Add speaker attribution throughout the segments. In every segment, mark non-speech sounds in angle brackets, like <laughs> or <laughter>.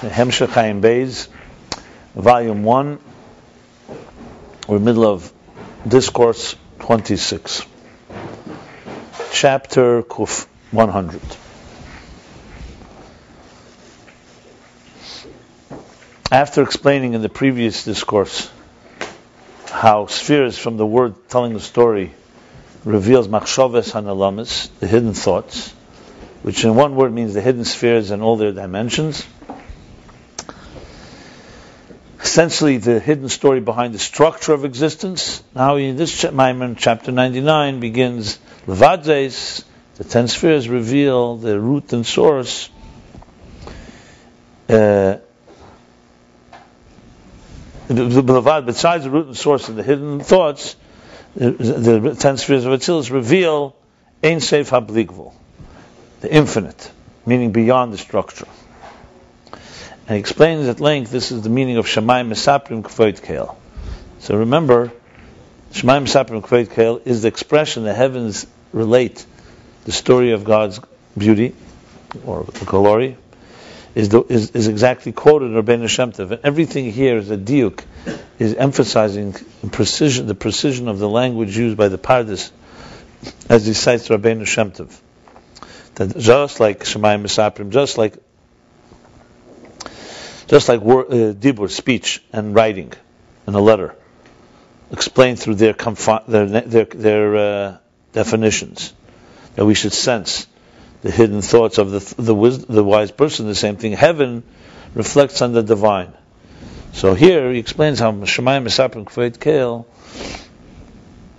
Speaker 1: Hemshech Chaim Beis, Volume 1. We're middle of Discourse 26. Chapter Kuf 100. After explaining in the previous discourse how spheres from the word telling the story reveals machshavas hanalamas, the hidden thoughts, which in one word means the hidden spheres and all their dimensions, essentially the hidden story behind the structure of existence. Now, in this Maimon, chapter 99, begins the ten spheres reveal the root and source. Uh, besides the root and source of the hidden thoughts, the, the ten spheres of Atzilus reveal Ein Seif the infinite, meaning beyond the structure. And he explains at length this is the meaning of Shemayim Mesaprim Kvoit Kael. So remember, Shemayim Mesaprim Kvoit Kael is the expression the heavens relate the story of God's beauty or glory is, the, is, is exactly quoted in Rabbeinu Shem Tov. And everything here is a diuk, is emphasizing precision, the precision of the language used by the Pardes as he cites Rabbeinu Shem Tov. That just like Shemayim Mesaprim, just like just like word, uh, dibur, speech and writing in a letter, explained through their confi- their their, their uh, definitions, that we should sense the hidden thoughts of the the, wisdom, the wise person. The same thing. Heaven reflects on the divine. So here he explains how Shemayim Misapim Kveit Kel.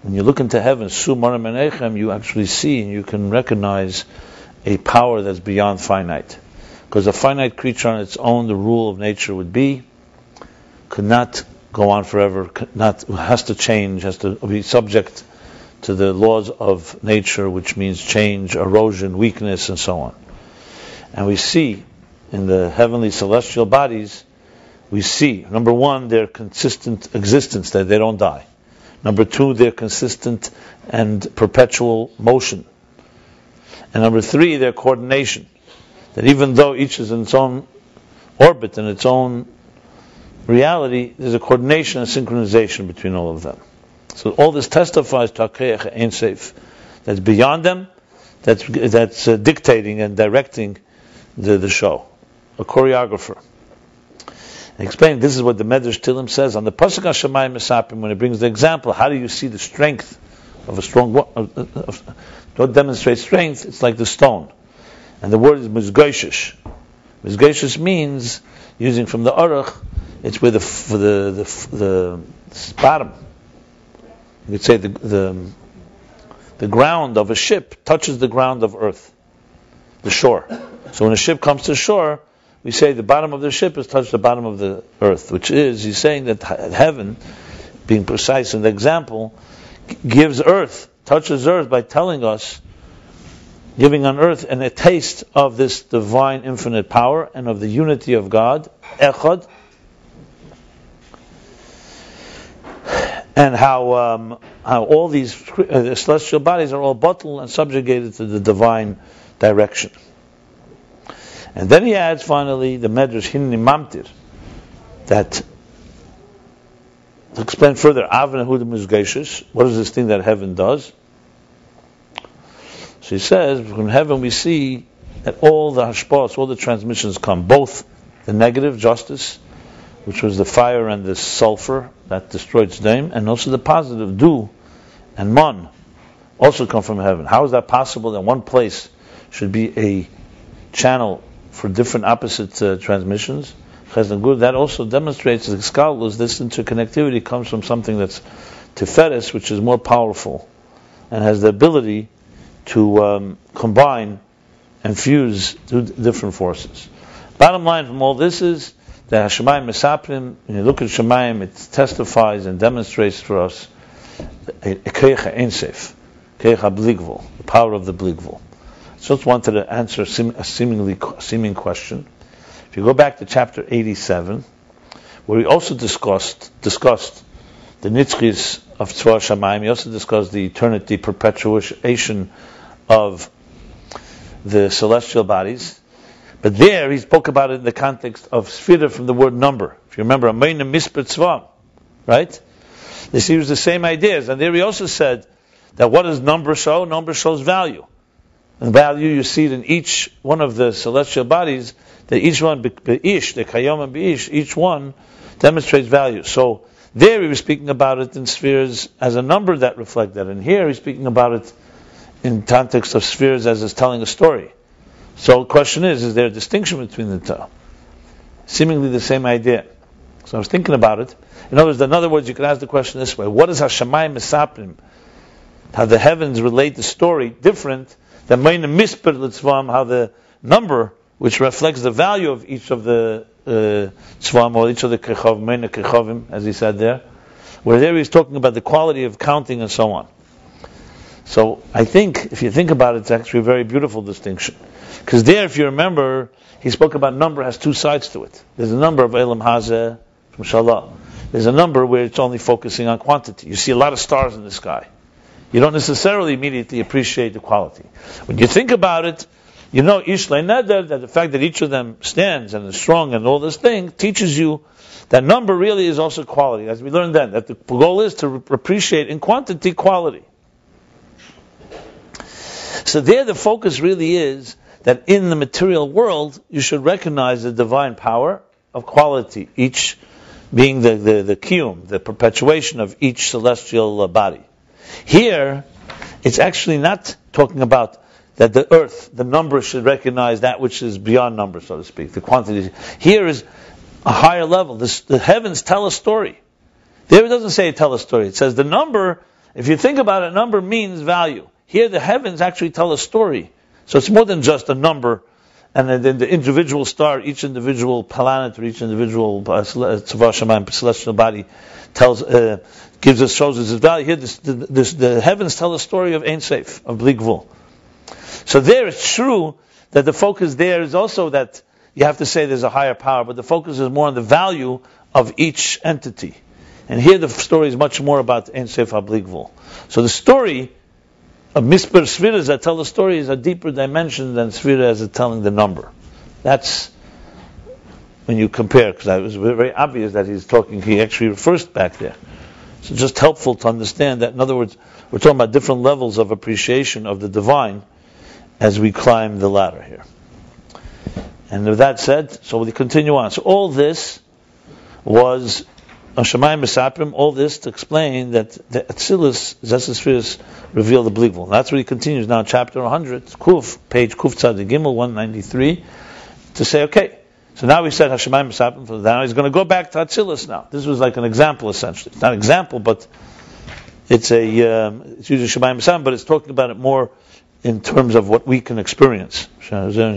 Speaker 1: When you look into heaven, Su Maram you actually see and you can recognize a power that's beyond finite. Because a finite creature on its own, the rule of nature would be, could not go on forever, not has to change, has to be subject to the laws of nature, which means change, erosion, weakness, and so on. And we see in the heavenly celestial bodies, we see number one, their consistent existence, that they don't die. Number two, their consistent and perpetual motion. And number three, their coordination that even though each is in its own orbit and its own reality, there's a coordination and synchronization between all of them. So all this testifies to Akeach Ein Seif, that's beyond them, that's, that's uh, dictating and directing the, the show, a choreographer. Explain this is what the Medrash Tilim says on the Pasuk Hashemayim Mesapim when it brings the example. How do you see the strength of a strong? Of, what demonstrates strength? It's like the stone. And the word is mizgoishish. Mizgoishish means, using from the aruch, it's where the for the the, the bottom. You could say the, the the ground of a ship touches the ground of earth, the shore. So when a ship comes to shore, we say the bottom of the ship has touched the bottom of the earth, which is he's saying that heaven, being precise in the example, gives earth, touches earth by telling us giving on earth and a taste of this divine infinite power and of the unity of God, Echad, and how um, how all these uh, celestial bodies are all bottled and subjugated to the divine direction. And then he adds finally the Medrash Hinni Mamtir that to explain further, Avna Hudim what is this thing that heaven does? So he says, from heaven we see that all the hashpos, all the transmissions come, both the negative justice, which was the fire and the sulfur that destroyed Sdom, and also the positive dew and man, also come from heaven. How is that possible that one place should be a channel for different opposite uh, transmissions? That also demonstrates the scholars this interconnectivity comes from something that's Tiferes, which is more powerful and has the ability to um, combine and fuse two different forces. Bottom line from all this is that Hashemayim Mesaprim, when you look at Shemayim, it testifies and demonstrates for us a Kecha Einsef, Kecha Bligvul, the power of the Bligvul. So just wanted to answer a seemingly seeming question. If you go back to chapter 87, where we also discussed discussed the nitzchis of Tzvah Shamayim, He also discussed the eternity perpetuation of the celestial bodies. But there he spoke about it in the context of sfira from the word number. If you remember, Amayna Mispet Tzvam, right? This used the same ideas. And there he also said that what does number show? Number shows value. And value, you see it in each one of the celestial bodies, that each one, ish, the kayom and ish, each one demonstrates value. So there he was speaking about it in spheres as a number that reflect that. And here he's speaking about it in context of spheres as is telling a story. So the question is, is there a distinction between the two? Seemingly the same idea. So I was thinking about it. In other words, in other words, you could ask the question this way: What is Hashemayim Misaprim? How the heavens relate the story different than Meina Misper Litzvam, how the number which reflects the value of each of the uh, the as he said there, where there he's talking about the quality of counting and so on. So I think, if you think about it, it's actually a very beautiful distinction. Because there, if you remember, he spoke about number has two sides to it. There's a number of Elam Hazeh from Shalah. There's a number where it's only focusing on quantity. You see a lot of stars in the sky. You don't necessarily immediately appreciate the quality. When you think about it, you know Ishlay Neder, that the fact that each of them stands and is strong and all this thing teaches you that number really is also quality. As we learned then, that the goal is to appreciate in quantity quality. So there the focus really is that in the material world, you should recognize the divine power of quality, each being the, the, the kiyum, the perpetuation of each celestial uh, body. Here, it's actually not talking about that the earth, the number should recognize that which is beyond number, so to speak, the quantity. Here is a higher level. This, the heavens tell a story. There it doesn't say tell a story. It says the number, if you think about it, number means value. Here the heavens actually tell a story. So it's more than just a number, and then the individual star, each individual planet or each individual uh, celestial body tells, uh, gives us, shows us its value. Here, this, this, the heavens tell a story of Ein Seif, of Bligvul. So there, it's true that the focus there is also that you have to say there's a higher power, but the focus is more on the value of each entity. And here the story is much more about Ein HaBligvul. So the story of Misper Sviras that tell the story is a deeper dimension than Svira as telling the number. That's when you compare, because it was very obvious that he's talking, he actually refers back there. So just helpful to understand that, in other words, we're talking about different levels of appreciation of the divine as we climb the ladder here. And with that said, so we continue on. So all this was Hashemayim Mesaprim, all this to explain that the Atzilus, Zesespheres, reveal the Bligvul. That's what he continues now, chapter 100, Kuf, page Kuf Tzadik Gimel, 193, to say, okay, so now we said Hashemayim Mesaprim, for now he's going to go back to Atzilus now. This was like an example, essentially. It's not an example, but it's a, um, it's usually Shemayim Mesaprim, but it's talking about it more in terms of what we can experience. Meaning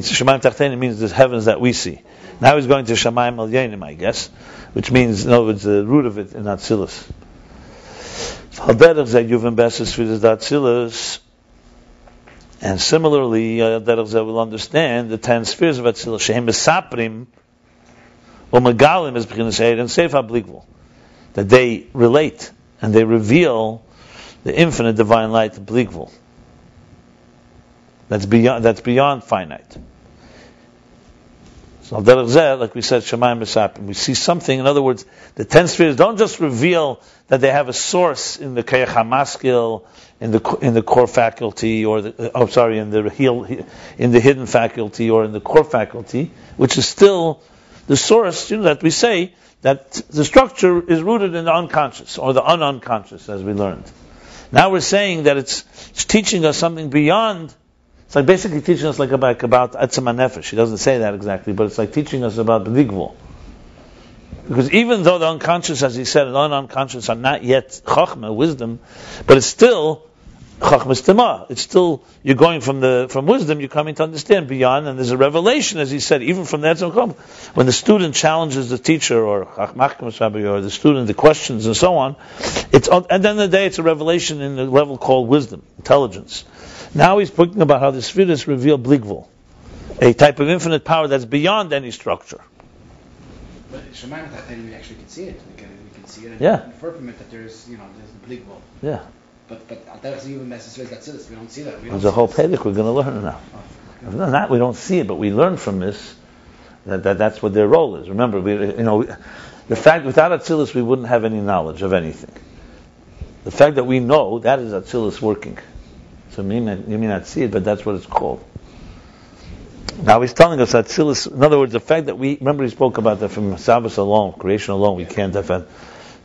Speaker 1: Shemaim Tachtenim means the heavens that we see. Now he's going to Shemaim Al Yenim, I guess, which means, in other words, the root of it in Atzilus. And similarly, Derech will understand the ten spheres of Atzilus. Shehem Mesaprim, or Megalim is Bechinas Eid, and Seif HaBligvul. That they relate and they reveal the infinite divine light of Bligvul. That's beyond, that's beyond finite. So like we said, Shemayim Besapim, we see something. In other words, the ten spheres don't just reveal that they have a source in the Kayach HaMaskil, in the in the core faculty, or the, oh sorry, in the heel, in the hidden faculty, or in the core faculty, which is still the source. You know that we say that the structure is rooted in the unconscious or the unconscious, as we learned. Now we're saying that it's, it's teaching us something beyond it's like basically teaching us like about about Nefesh. She doesn't say that exactly, but it's like teaching us about B'digvul. Because even though the unconscious, as he said, the unconscious are not yet Chachma, wisdom, but it's still Chachmas. It's still, you're going from the, from wisdom, you're coming to understand beyond, and there's a revelation, as he said, even from the Etzem When the student challenges the teacher, or or the student, the questions and so on, it's, at the end of the day, it's a revelation in the level called wisdom, intelligence. Now he's talking about how the spheres reveal bligvul, a type of infinite power that's beyond any structure.
Speaker 2: But Shemaim we actually can see it. We can, we can see it in
Speaker 1: yeah.
Speaker 2: the firmament that there's, you know, there's the bligvul.
Speaker 1: Yeah.
Speaker 3: But but Al Derech Ziyuv necessary is Atzilus. We don't see that. We
Speaker 1: There's a whole pedic we're going to learn now. Oh, other than that, we don't see it, but we learn from this that, that that's what their role is. Remember, we, you know, the fact without Atzilus we wouldn't have any knowledge of anything. The fact that we know that is Atzilus working. So you may not, you may not see it, but that's what it's called. Now he's telling us Atzilus. In other words, the fact that we remember he spoke about that from Shabbos alone, creation alone, we can't defend.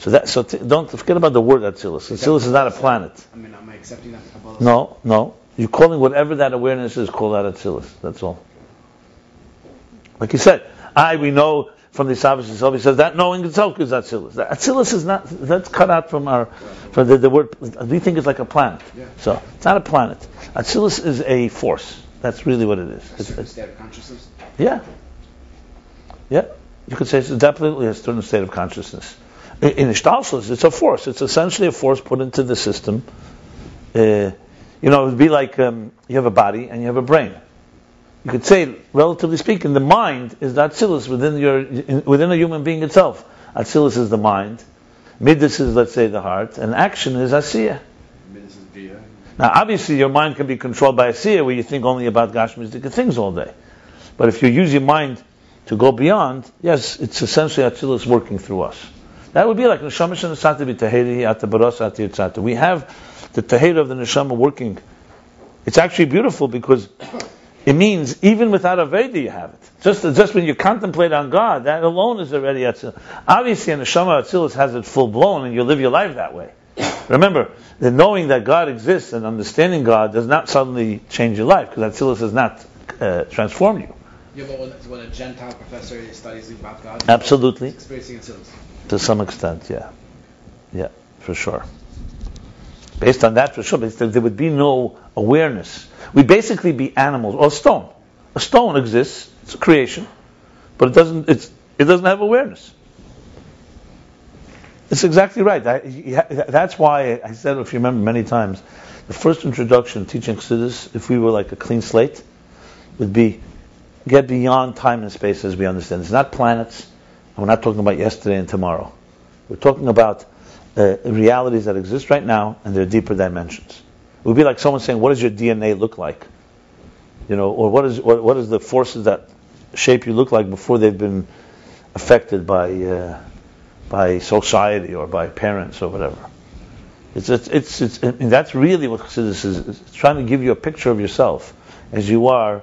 Speaker 1: So that so t- don't forget about the word Atzilus. Atzilus is not a planet.
Speaker 3: I mean, am I accepting that Kabbalah?
Speaker 1: No, no. You're calling whatever that awareness is, call that Atzilus. That's all. Like you said, I, we know from the Shabbos itself, he says that knowing itself is Atzilus. Atzilus is not, that's cut out from our, from the, the word, we think it's like a planet.
Speaker 3: Yeah.
Speaker 1: So, it's not a planet. Atzilus is a force. That's really what it is.
Speaker 3: A
Speaker 1: It's-
Speaker 3: certain
Speaker 1: it's-
Speaker 3: state of consciousness.
Speaker 1: yeah. Yeah. You could say it's definitely a certain state of consciousness. In Ishtalshalis, it's a force. It's essentially a force put into the system. Uh, you know, it would be like um, you have a body and you have a brain. You could say, relatively speaking, the mind is the Atzilus within your in, within a human being itself. Atzilus is the mind. Midas is, let's say, the heart, and action is Asiya.
Speaker 2: Midas is Bia.
Speaker 1: Now, obviously, your mind can be controlled by a seer where you think only about Gashmistic things all day. But if you use your mind to go beyond, yes, it's essentially Atzilus working through us. That would be like Neshama and Asata be Tahiri Ata Baras Ata Yitzata. We have the Tahir of the Neshama working. It's actually beautiful because it means even without a Veda you have it. Just, just when you contemplate on God, that alone is already Atzilus. Obviously, a Neshama Atzilus has it full blown and you live your life that way. Remember, the knowing that God exists and understanding God does not suddenly change your life because Atzilus does not uh, transform you.
Speaker 3: Yeah, but when, when a Gentile professor studies about God,
Speaker 1: Absolutely.
Speaker 3: experiencing Atzilus.
Speaker 1: To some extent, yeah. Yeah, for sure. Based on that, for sure, there would be no awareness. We'd basically be animals, or stone. A stone exists, it's a creation, but it doesn't, it doesn't have awareness. It's exactly right. I, that's why I said, if you remember many times, the first introduction teaching Chassidus, if we were like a clean slate, would be get beyond time and space as we understand. It's not planets, we're not talking about yesterday and tomorrow. We're talking about uh, realities that exist right now and their deeper dimensions. It would be like someone saying, "What does your DNA look like?" You know, or what is what, what is the forces that shape you look like before they've been affected by uh, by society or by parents or whatever. It's it's it's, it's mean, that's really what Chassidus is. It's trying to give you a picture of yourself as you are,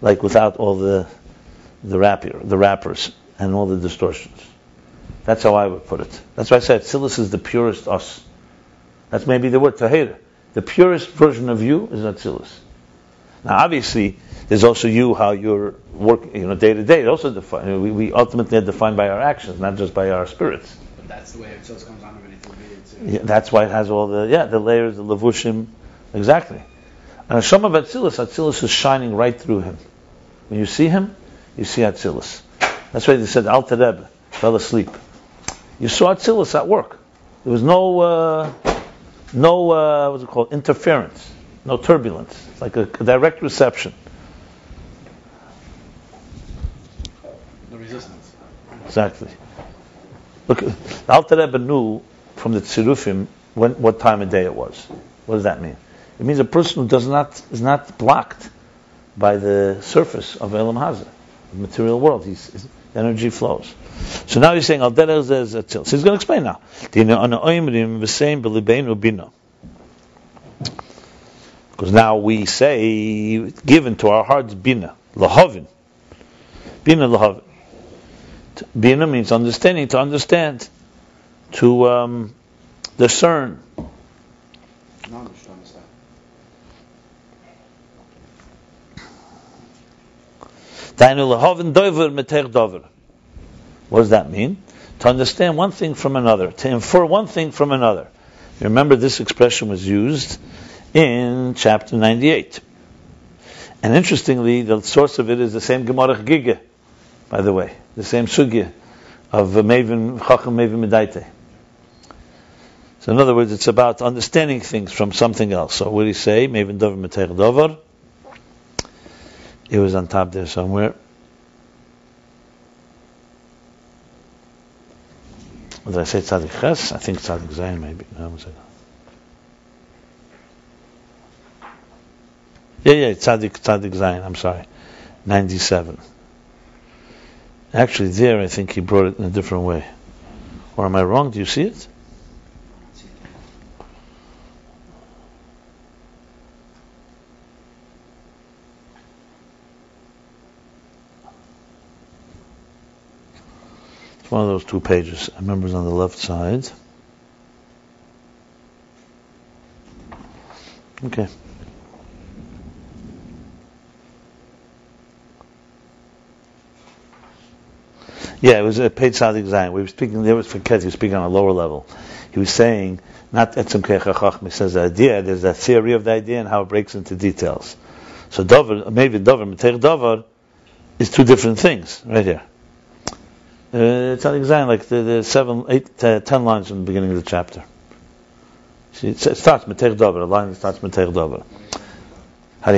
Speaker 1: like without all the the wrapper, the wrappers and all the distortions. That's how I would put it. That's why I said Silas is the purest us. That's maybe the word tahir. The purest version of you is Atzilus. Now, obviously, there's also you how you're working, you know, day to day. It also defined. We, we ultimately are defined by our actions, not just by our spirits.
Speaker 3: But that's the way Atzilus comes on everything to.
Speaker 1: Yeah, that's why it has all the yeah the layers, the levushim, exactly. And Hashem of Atzilus, Atzilus is shining right through him. When you see him, you see Atzilus. That's why they said Al Rebbe fell asleep. You saw Atzilus at work. There was no uh, no uh, what's it called interference, no turbulence. It's like a, direct reception.
Speaker 3: No resistance.
Speaker 1: Exactly. Look, Alter Rebbe knew from the Tzirufim when, what time of day it was. What does that mean? It means a person who does not is not blocked by the surface of Elam Hazah, the material world. He's, his energy flows. So now he's saying Al Derech Zeh Zatzil. So he's going to explain now. Because now we say, given to our hearts bina, lahavin, bina lahavin. Bina means understanding, to understand, to um, discern.
Speaker 3: Knowledge to understand.
Speaker 1: Dainu lahavin dover meter dover. What does that mean? To understand one thing from another, to infer one thing from another. You remember this expression was used in chapter 98. And interestingly, the source of it is the same Gemara Gige, by the way, the same sugya of Maven, Chacham Maven Medaite. So in other words, it's about understanding things from something else. So what do you say? Maven Dover Meter Dover. It was on top there somewhere. Did I say Tzadik Ches? I think Tzadik Zayin maybe. No, one second. Yeah, yeah, Tzadik, Tzadik Zayin, I'm sorry. 97. Actually, there I think he brought it in a different way. Or am I wrong? Do you see it? One of those two pages. Uh, I remember it's on the left side. Okay. Yeah, it was a paid Sadik Zion. We were speaking, there was Fakez, he was speaking on a lower level. He was saying, not Etzem he says the idea, there's a theory of the idea and how it breaks into details. So Dover, maybe Dover, Meter Dover, is two different things, right here. Uh, Sadik Zion, like the, the seven, eight, uh, ten lines from the beginning of the chapter. See, it starts Meter Dover, a line that starts Meter Dover. But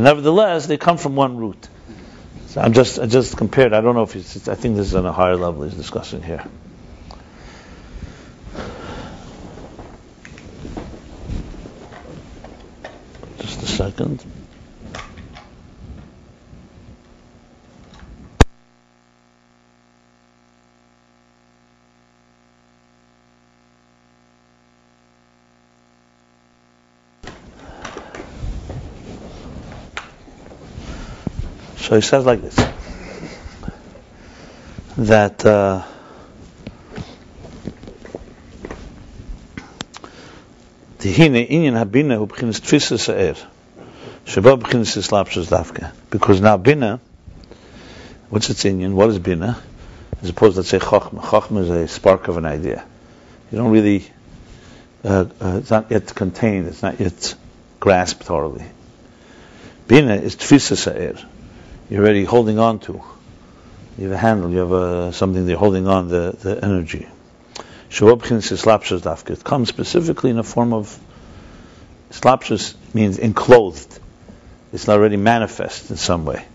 Speaker 1: nevertheless, they come from one root. So I'm just I just compared. I don't know if it's. I think this is on a higher level he's discussing here. Just a second. So he says like this that uh, Tihine inyan habina hu b'chinas tfisa sa'er sheba b'chinas islapshas dafka because now bina what's its inyan? What is bina? As opposed to say chokhmah. Chokhmah is a spark of an idea. You don't really uh, uh, it's not yet contained. It's not yet grasped thoroughly. Bina is tfisa sa'er you're already holding on to. You have a handle, you have a, something You're holding on, the, the energy. It comes specifically in a form of slapshus means enclosed. It's already manifest in some way.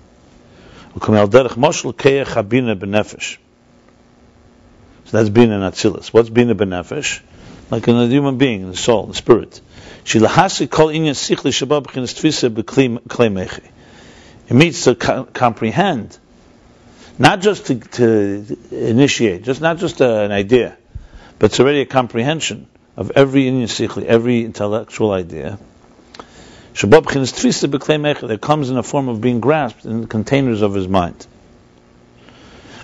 Speaker 1: So that's bina natsilis. What's bina benefesh? Like in a human being, in the soul, in the spirit. It means to co- comprehend, not just to, to, initiate, just not just a, an idea, but it's already a comprehension of every inyan every intellectual idea. That comes in a form of being grasped in the containers of his mind.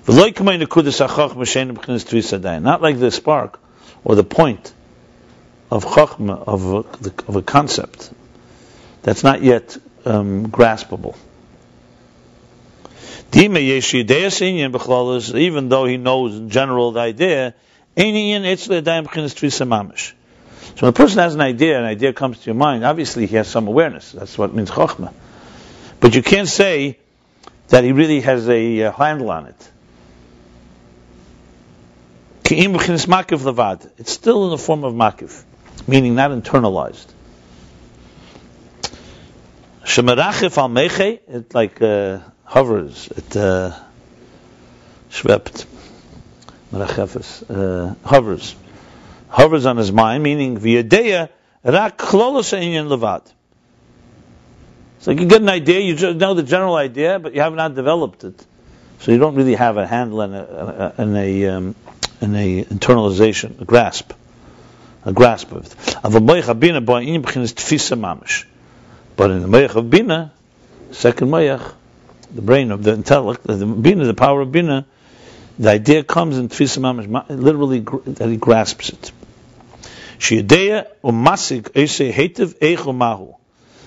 Speaker 1: Not like the spark or the point of chachma, of a, of a concept that's not yet um, graspable. Even though he knows in general the idea, so when a person has an idea, an idea comes to your mind, obviously he has some awareness. That's what means chokhmah. But you can't say that he really has a uh, handle on it. It's still in the form of makif, meaning not internalized. It's like uh, hovers, it uh, schwebt, uh, hovers, hovers on his mind, meaning v'yadeya rak klolos inyan levad. So you get an idea, you just know the general idea, but you have not developed it. So you don't really have a handle and a, and a, um, and a internalization, a grasp, a grasp of it. But in the moich of bina, second moich, the brain of the intellect, the bina, the power of bina, the idea comes in tfisa mamash, literally that he grasps it. Shiyadeya umasik eshe hetiv eichu mahu.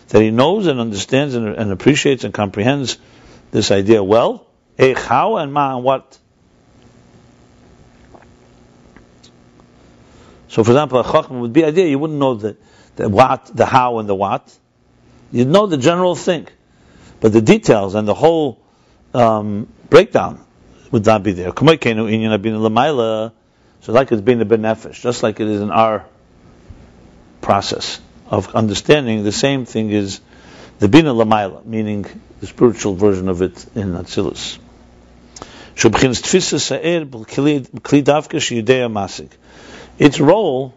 Speaker 1: That he knows and understands and, and, appreciates and comprehends this idea well. Eich how and ma and what. So, for example, a chachma would be idea. You wouldn't know the, the what, the how, and the what. You'd know the general thing. But the details and the whole um, breakdown would not be there. So like it's being a benefit, just like it is in our process of understanding, the same thing is the bina lamaila, meaning the spiritual version of it in Atzilus. Its role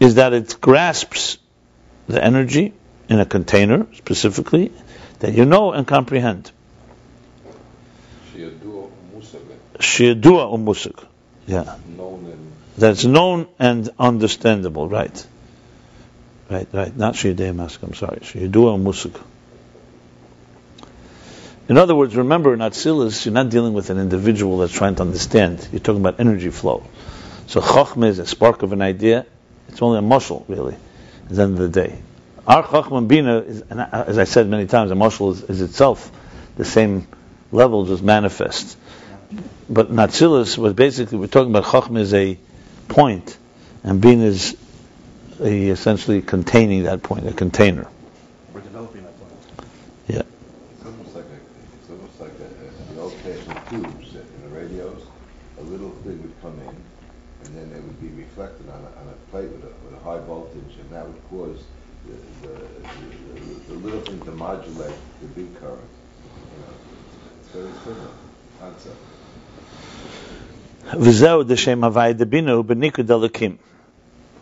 Speaker 1: is that it grasps the energy in a container specifically that you know and comprehend. Shiyadua umusik. Yeah. That's known and understandable, right. Right, right. Not Shiyadei Mask, I'm sorry. Shiyadua umusik. In other words, remember in silas. you're not dealing with an individual that's trying to understand. You're talking about energy flow. So Chochmah is a spark of an idea. It's only a muscle, really, at the end of the day. Our Chachma and Bina, is, and as I said many times, a muscle is, is itself the same level, just manifest. But Natsilis was basically, we're talking about Chachma is a point, and Bina is a, essentially containing that point, a container.
Speaker 3: We're developing that point.
Speaker 4: it's almost like a, it's almost like a, a, the old-fashioned tubes in the radios. A little thing would come in, and then it would be reflected on a, on a plate with a, with a high voltage, and that would cause the, the, the, the little thing to modulate the big current. You know, it's very similar
Speaker 1: Elokim.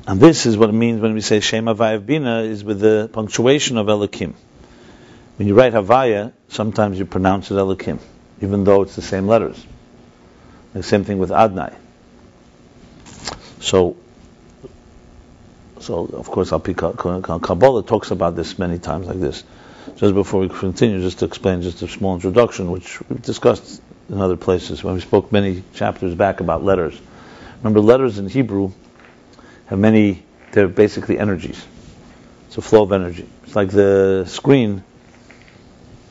Speaker 1: And this is what it means when we say Shem Havai of Bina is with the punctuation of Elokim. When you write Havaya, sometimes you pronounce it Elokim, even though it's the same letters. The same thing with Adnai. So, so of course, Al Kabbalah talks about this many times like this. Just before we continue, just to explain just a small introduction, which we've discussed in other places when we spoke many chapters back about letters. Remember, letters in Hebrew have many, they're basically energies. It's a flow of energy. It's like the screen,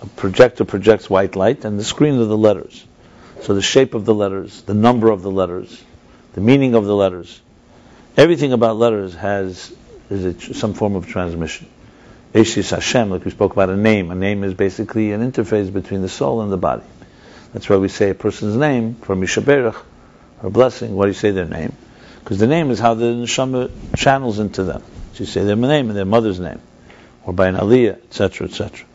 Speaker 1: a projector projects white light, and the screen are the letters. So the shape of the letters, the number of the letters, the meaning of the letters, everything about letters has is some form of transmission. Eshis Hashem, like we spoke about a name. A name is basically an interface between the soul and the body. That's why we say a person's name for Mishaberach, or blessing. Why do you say their name? Because the name is how the neshama channels into them. So you say their name and their mother's name, or by an aliyah, etc., etc.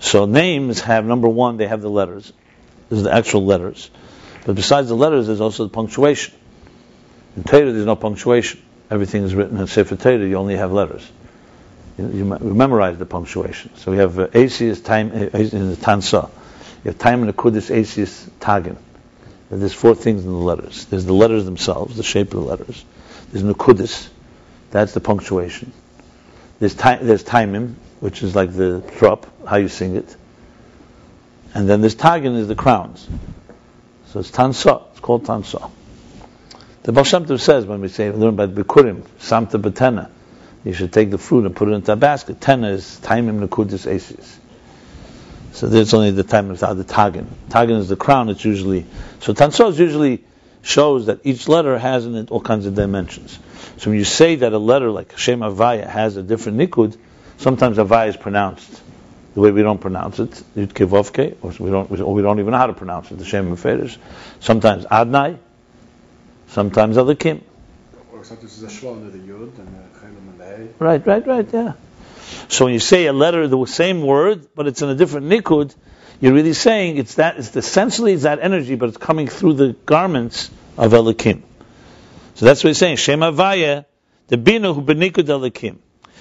Speaker 1: So names have number one, they have the letters. There's the actual letters, but besides the letters, there's also the punctuation. In Torah, there's no punctuation. Everything is written in Sefer Torah. You only have letters. You, memorize the punctuation. So we have uh, Asius time uh, in the Tansa. You have time in the Kudus Asius Tagin. And there's four things in the letters. There's the letters themselves, the shape of the letters. There's Nukudis, that's the punctuation. There's time, there's timim, which is like the drop, how you sing it. And then there's tagin is the crowns. So it's tansa. It's called tansa. The Baal says when we say learn about bikurim, samta betena, you should take the fruit and put it into a basket. Tena is timim nekudis asis. So there's only the time without the tagin. Tagin is the crown. It's usually so. Tansos usually shows that each letter has in it all kinds of dimensions. So when you say that a letter like Shem Avaya has a different nikud, sometimes Avaya is pronounced the way we don't pronounce it, Yud Kevovke, or we don't, or we don't even know how to pronounce it, the Shem Meferish. Sometimes Adnai, sometimes Elikim.
Speaker 3: Hey.
Speaker 1: Right, right, right, yeah. So when you say a letter, the same word, but it's in a different nikud, you're really saying it's that, it's essentially it's that energy, but it's coming through the garments of Elikim. So that's what he's saying. Shem Avaya, the Bina who benikud Elikim.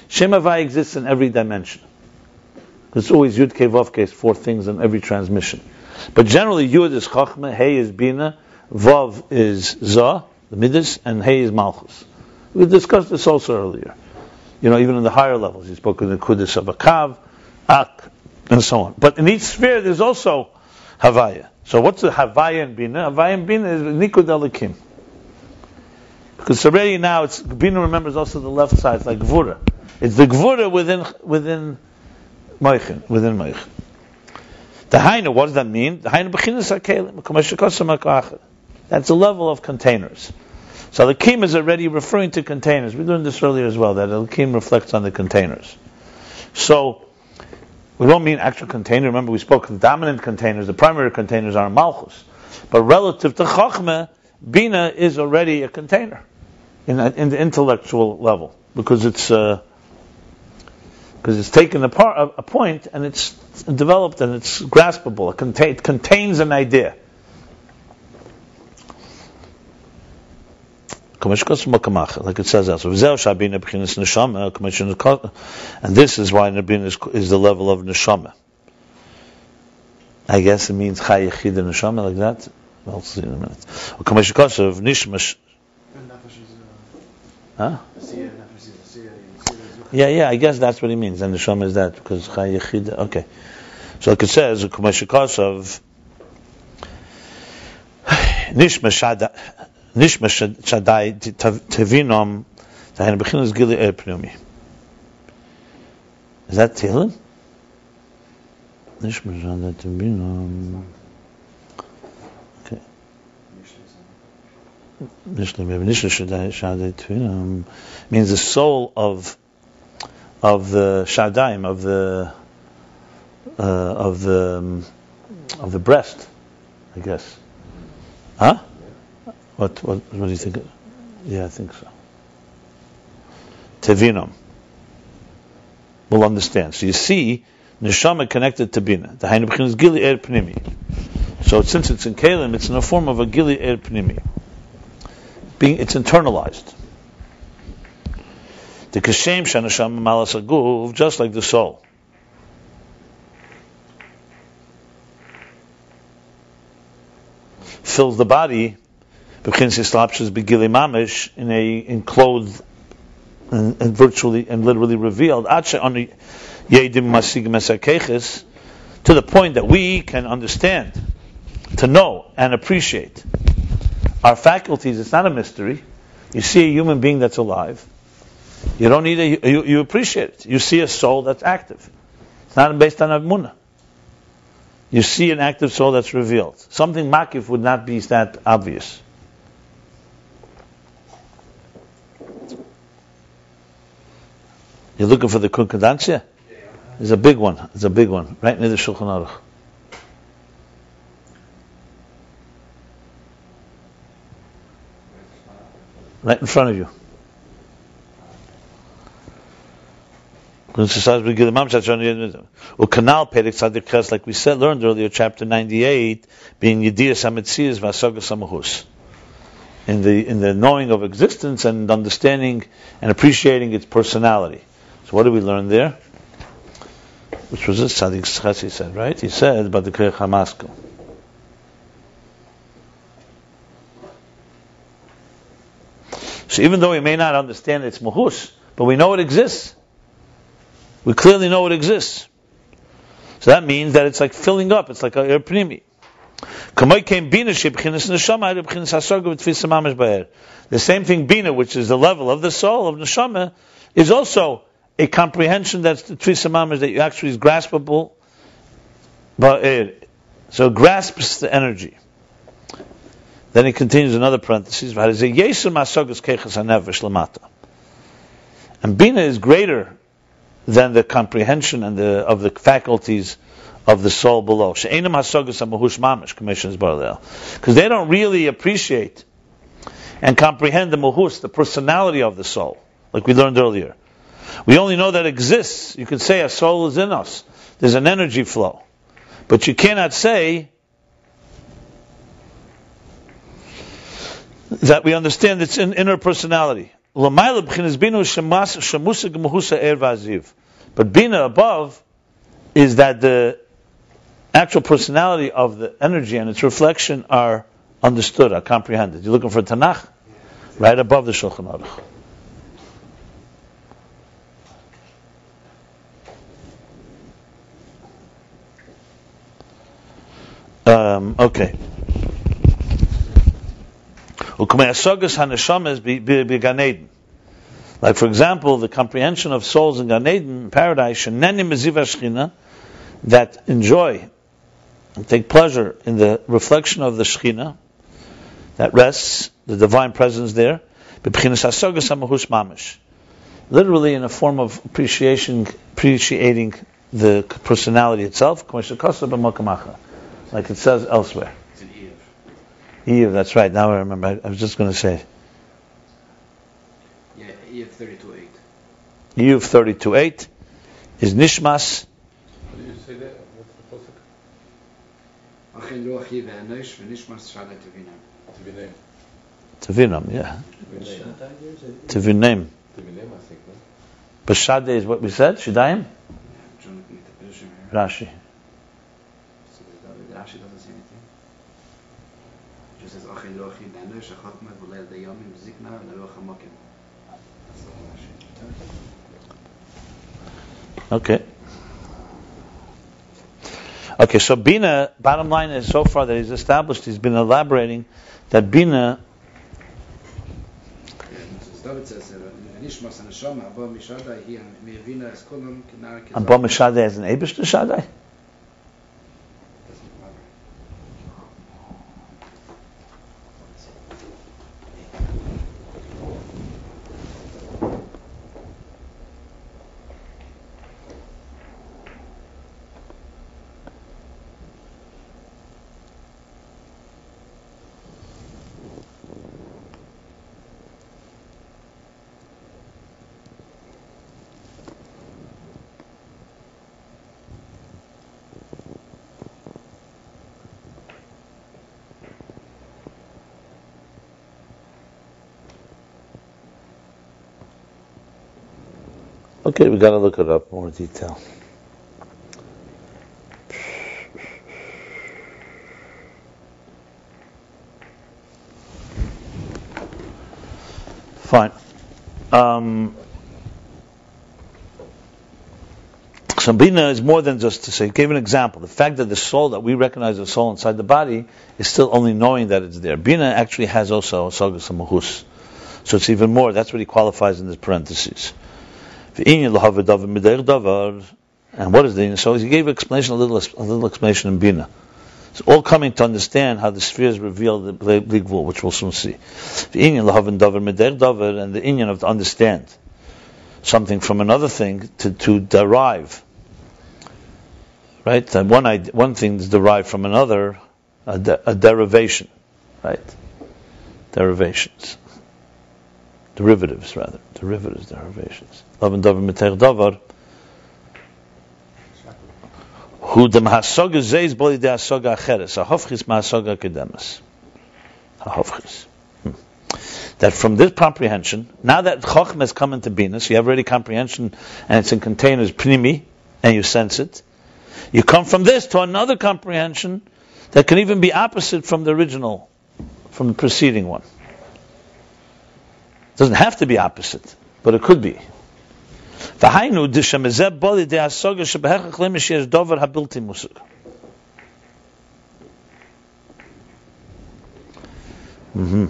Speaker 1: Shem Avaya exists in every dimension. It's always Yud Ke Vav four things in every transmission. But generally, Yud is Chachma, Hey is Bina, Vav is Zah, the Midas, and Hey is Malchus. We discussed this also earlier. You know, even in the higher levels, he spoke in the Kudus of Akav, Ak, and so on. But in each sphere, there's also Havaya. So what's the Havaya and Bina? Havaya and Bina is Nikud Elikim. Because already now, it's Bina remembers also the left side, it's like Gvura. It's the Gvura within, within Moichin, within Moichin. The Hainu, what does that mean? The Hainu Bechinas HaKelim, Kamesh Shekosam HaKachar. That's a level of containers. So the Kim is already referring to containers. We learned this earlier as well, that the Kim reflects on the containers. So, we don't mean actual container. Remember, we spoke of dominant containers. The primary containers are Malchus. But relative to Chachma, Bina is already a container in, in the intellectual level because it's uh, because it's taken a, a, a point and it's developed and it's graspable. It, contain, it contains an idea. Like it says elsewhere. Neshama, and this is why Nabin is, is the level of Neshama. I guess it means Chai Yechid Neshama, like that. We'll see in a minute. Kamash Kosov, Nishmash, huh?
Speaker 3: uh,
Speaker 1: Yeah, yeah, I guess that's what he means. And Neshama is that, because Chai Yechid, okay. So like it says, Kamash Kosov, <sighs> Nishma Shada, Nishma Shad- Shadai Tevinom, Zahin Bechinas Gili Er Pnumi. Is that Tehillim? Nishma Shadai Tevinom. Okay. Nishma Shadai Tevinom means the soul of of the Shadaim of the uh, of the um, of the breast, I guess. Huh? What what what do you think? Yeah, I think so. Tevinam. We'll understand. So you see, neshama connected to bina. The Hainu B'chinas Gili Er Pnimi. So since it's in Kalim, it's in the form of a Gili Er Pnimi. Being, it's internalized. The Kashem Shanasham Malas Aguv, just like the soul. Fills the body, B'chinas Yislapshas B'gili Mamish, in a enclosed and, and virtually and literally revealed to the point that we can understand, to know and appreciate our faculties. It's not a mystery. You see a human being that's alive. You don't need a, you, you appreciate it. You see a soul that's active. It's not based on Amunah. You see an active soul that's revealed. Something makif would not be that obvious. You're looking for the Kunkadansia? It's a big one. It's a big one right near the Shulchan Aruch. Right in front of you. Or canal Perek Tzadik Ches, like we said, learned earlier, chapter 98, being Yediyas HaMetzias Vasagas HaMahus. In the, in the knowing of existence and understanding and appreciating its personality. So what do we learn there? Which was this Tzadik Ches, said, right? He said about the Krech HaMaskell. So even though we may not understand its mahus, but we know it exists. We clearly know it exists. So that means that it's like filling up. It's like a pnimi. The same thing, bina, which is the level of the soul of neshama, is also a comprehension that's the tfisa mamish that you actually is graspable. But so it grasps the energy. Then he continues another parenthesis. But he says, "Yes, and bina is greater than the comprehension and the of the faculties of the soul below. Because they don't really appreciate and comprehend the muhus, the personality of the soul, like we learned earlier. We only know that exists. You could say a soul is in us. There's an energy flow. But you cannot say that we understand its in, inner personality. Er but bina above is that the actual personality of the energy and its reflection are understood, are comprehended. You're looking for Tanakh? Right above the Shulchan Aruch. Um, okay. Like for example, the comprehension of souls in Gan Eden, paradise, that enjoy and take pleasure in the reflection of the Shechina that rests, the divine presence there, literally in a form of appreciation, appreciating the personality itself, like it says elsewhere.
Speaker 3: It's an Iyov.
Speaker 1: Iyov, that's right. Now I remember. I, I was just going to say
Speaker 3: Yeah, Iyov 32 8.
Speaker 1: Iyov thirty-two eight is Nishmas.
Speaker 2: How do you say that? What's the pasuk?
Speaker 3: Achin ruach Eve enosh v'nishmas shalai tevina.
Speaker 2: To be named.
Speaker 1: Tevinam, yeah. Tevinim.
Speaker 2: Divinim, I think, no?
Speaker 1: But Shade is what we said, Shadayim? Rashi.
Speaker 3: So the Rashi doesn't say anything. It just says Achid Rochi Nenu Shachotma V'Leil Dayomim Zikna Neruach HaMokim. That's the Rashi.
Speaker 1: Okay. Okay, so Bina, bottom line is so far that he's established, he's been elaborating that Bina,
Speaker 3: So David says, uh, Nishmas and Neshama, Abba Mishadai, he and Mirvina is Kulam, Kinar Kizar.
Speaker 1: and Bom Shadai as an to Shadai? Okay, we gotta look it up more detail. Fine. Um, so Bina is more than just to say, give an example. The fact that the soul that we recognize as soul inside the body is still only knowing that it's there. Bina actually has also Sogas Mahus. So it's even more. That's what he qualifies in this parentheses. The Inyan, and what is the So he gave explanation, a little, a little explanation in Bina. It's all coming to understand how the spheres reveal the big Gvul, which we'll soon see. V'inyan l'havad davar midayr davar, and the inyan of to understand something from another thing to, to derive. Right? One, one thing is derived from another, a, de- a derivation. Right? Derivations. Derivatives, rather. Derivatives, derivations. Lavan davar mitech davar. Hu dem hasoga zeis boli de hasoga acheres. Hahofchis ma hasoga kedemas. Hahofchis. Hmm. That from this comprehension, now that Chochmah has come into Bina, so you have already comprehension and it's in containers pnimi, and you sense it, you come from this to another comprehension that can even be opposite from the original, from the preceding one. It doesn't have to be opposite, but it could be.
Speaker 3: Mm-hmm.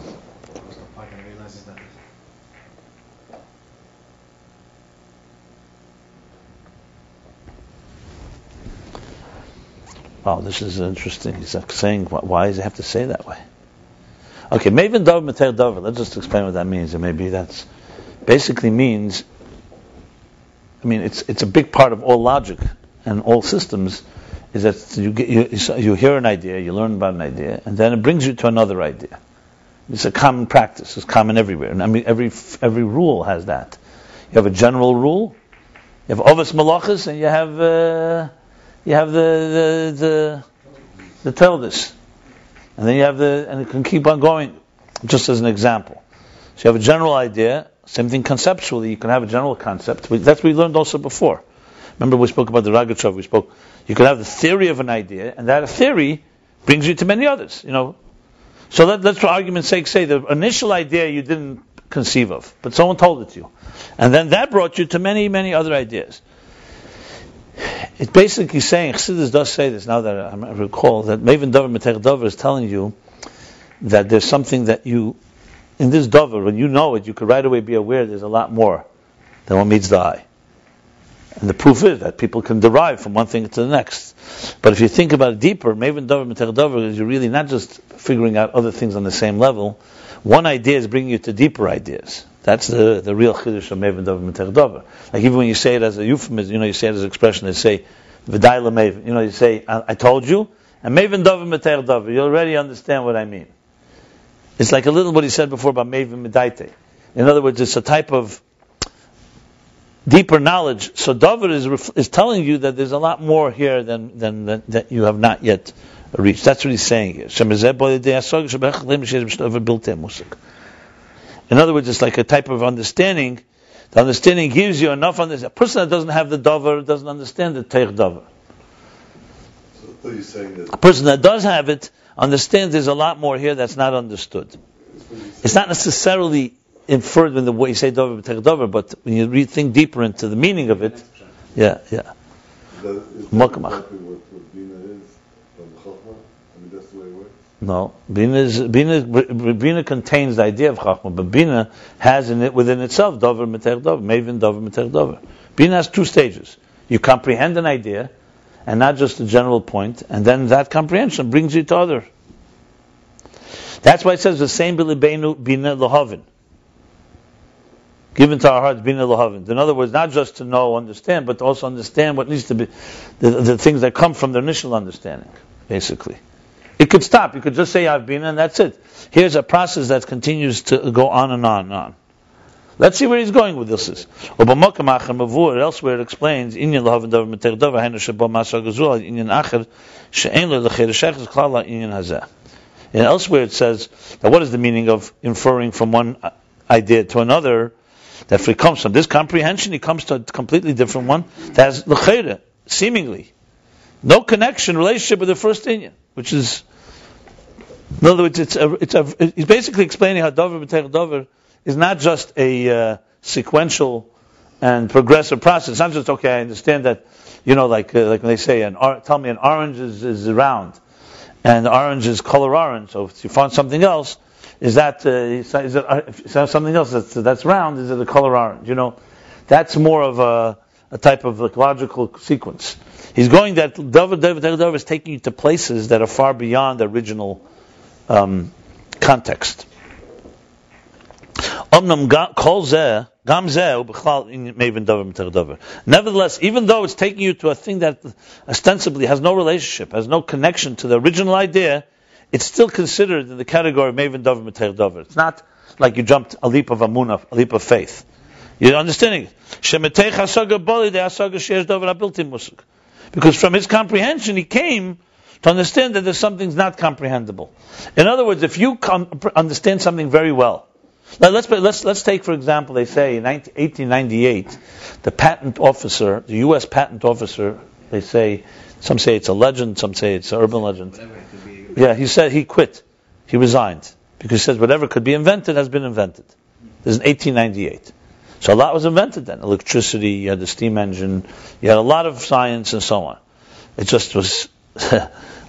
Speaker 1: Wow, this is interesting. He's saying, why does he have to say that way? Okay, Maven Dov Meter Dov. Let's just explain what that means, and maybe that's basically means. I mean, it's it's a big part of all logic and all systems, is that you get you, you hear an idea, you learn about an idea, and then it brings you to another idea. It's a common practice. It's common everywhere, and I mean every every rule has that. You have a general rule. You have Ovis Malachas, and you have. Uh, you have the the the, the Teldis, and then you have the and it can keep on going. Just as an example, so you have a general idea. Same thing conceptually. You can have a general concept. That's what we learned also before. Remember we spoke about the Ragachev. We spoke. You can have the theory of an idea, and that theory brings you to many others. You know. So let, let's, for argument's sake, say the initial idea you didn't conceive of, but someone told it to you, and then that brought you to many, many other ideas it's basically saying, Chassidus does say this now that I recall, that Maven Dover Metech Dover is telling you that there's something that you, in this Dover, when you know it, you could right away be aware there's a lot more than what meets the eye. And the proof is that people can derive from one thing to the next. But if you think about it deeper, Maven Dover Metech Dover is you're really not just figuring out other things on the same level. One idea is bringing you to deeper ideas. That's the, the real chiddush of Maven Dover Dover. Like even when you say it as a euphemism, you know, you say it as an expression, they say, V'dai Maven. You know, you say, I, I told you, and Maven Dover Metech Dover. You already understand what I mean. It's like a little what he said before about Maven Medaite. In other words, it's a type of deeper knowledge. So Dover is, is telling you that there's a lot more here than, than, than that you have not yet reached. That's what he's saying here. In other words, it's like a type of understanding. The understanding gives you enough understanding. A person that doesn't have the davar doesn't understand the teich davar.
Speaker 4: So I you're saying that
Speaker 1: A person that does have it understands there's a lot more here that's not understood. It's not necessarily inferred in the way you say davar teich davar, but when you re- think deeper into the meaning of it, yeah, yeah.
Speaker 4: That, is that
Speaker 1: Mokmach.
Speaker 4: exactly what, what Bina is from Chachma? I mean, that's the way it works.
Speaker 1: No, Bina, is, Bina, Bina contains the idea of Chachma, but Bina has in it within itself Dover Metech Dover, Maven Dover Metech Dover. Bina has two stages. You comprehend an idea, and not just a general point, and then that comprehension brings you to other. That's why it says the same Bilibenu Bina Lahavin. Given to our hearts, Bina Lahavin. In other words, not just to know, understand, but to also understand what needs to be, the, the things that come from the initial understanding, basically. It could stop. You could just say I've been, and that's it. Here's a process that continues to go on and on and on. Let's see where he's going with this. Is. Elsewhere it explains. And elsewhere it says that what is the meaning of inferring from one idea to another? That if it comes from this comprehension, it comes to a completely different one that has Lecher, seemingly no connection, relationship with the first Inyan, which is in other words, it's a, it's a, he's basically explaining how Dover B'Teich Dover is not just a uh, sequential and progressive process. It's not just okay. I understand that, you know, like uh, like when they say, an or, tell me an orange is, is round, and orange is color orange. So if you find something else, is that uh, is uh, something else that's that's round? Is it the color orange? You know, that's more of a, a type of like, logical sequence. He's going that Dover B'Teich Dover is taking you to places that are far beyond the original um, context. Nevertheless, even though it's taking you to a thing that ostensibly has no relationship, has no connection to the original idea, it's still considered in the category of maven davar m'ter davar. It's not like you jumped a leap of amunah, a leap of faith. You're understanding? Because from his comprehension, he came to understand that there's something's not comprehensible. In other words, if you com- understand something very well, let's, let's, let's take, for example, they say in 19, 1898, the patent officer, the U.S. patent officer, they say, some say it's a legend, some say it's an urban legend.
Speaker 3: Whatever it could be.
Speaker 1: Yeah, he said he quit. He resigned. Because he says whatever could be invented has been invented. This is 1898. So a lot was invented then. Electricity, you had the steam engine, you had a lot of science and so on. It just was <laughs>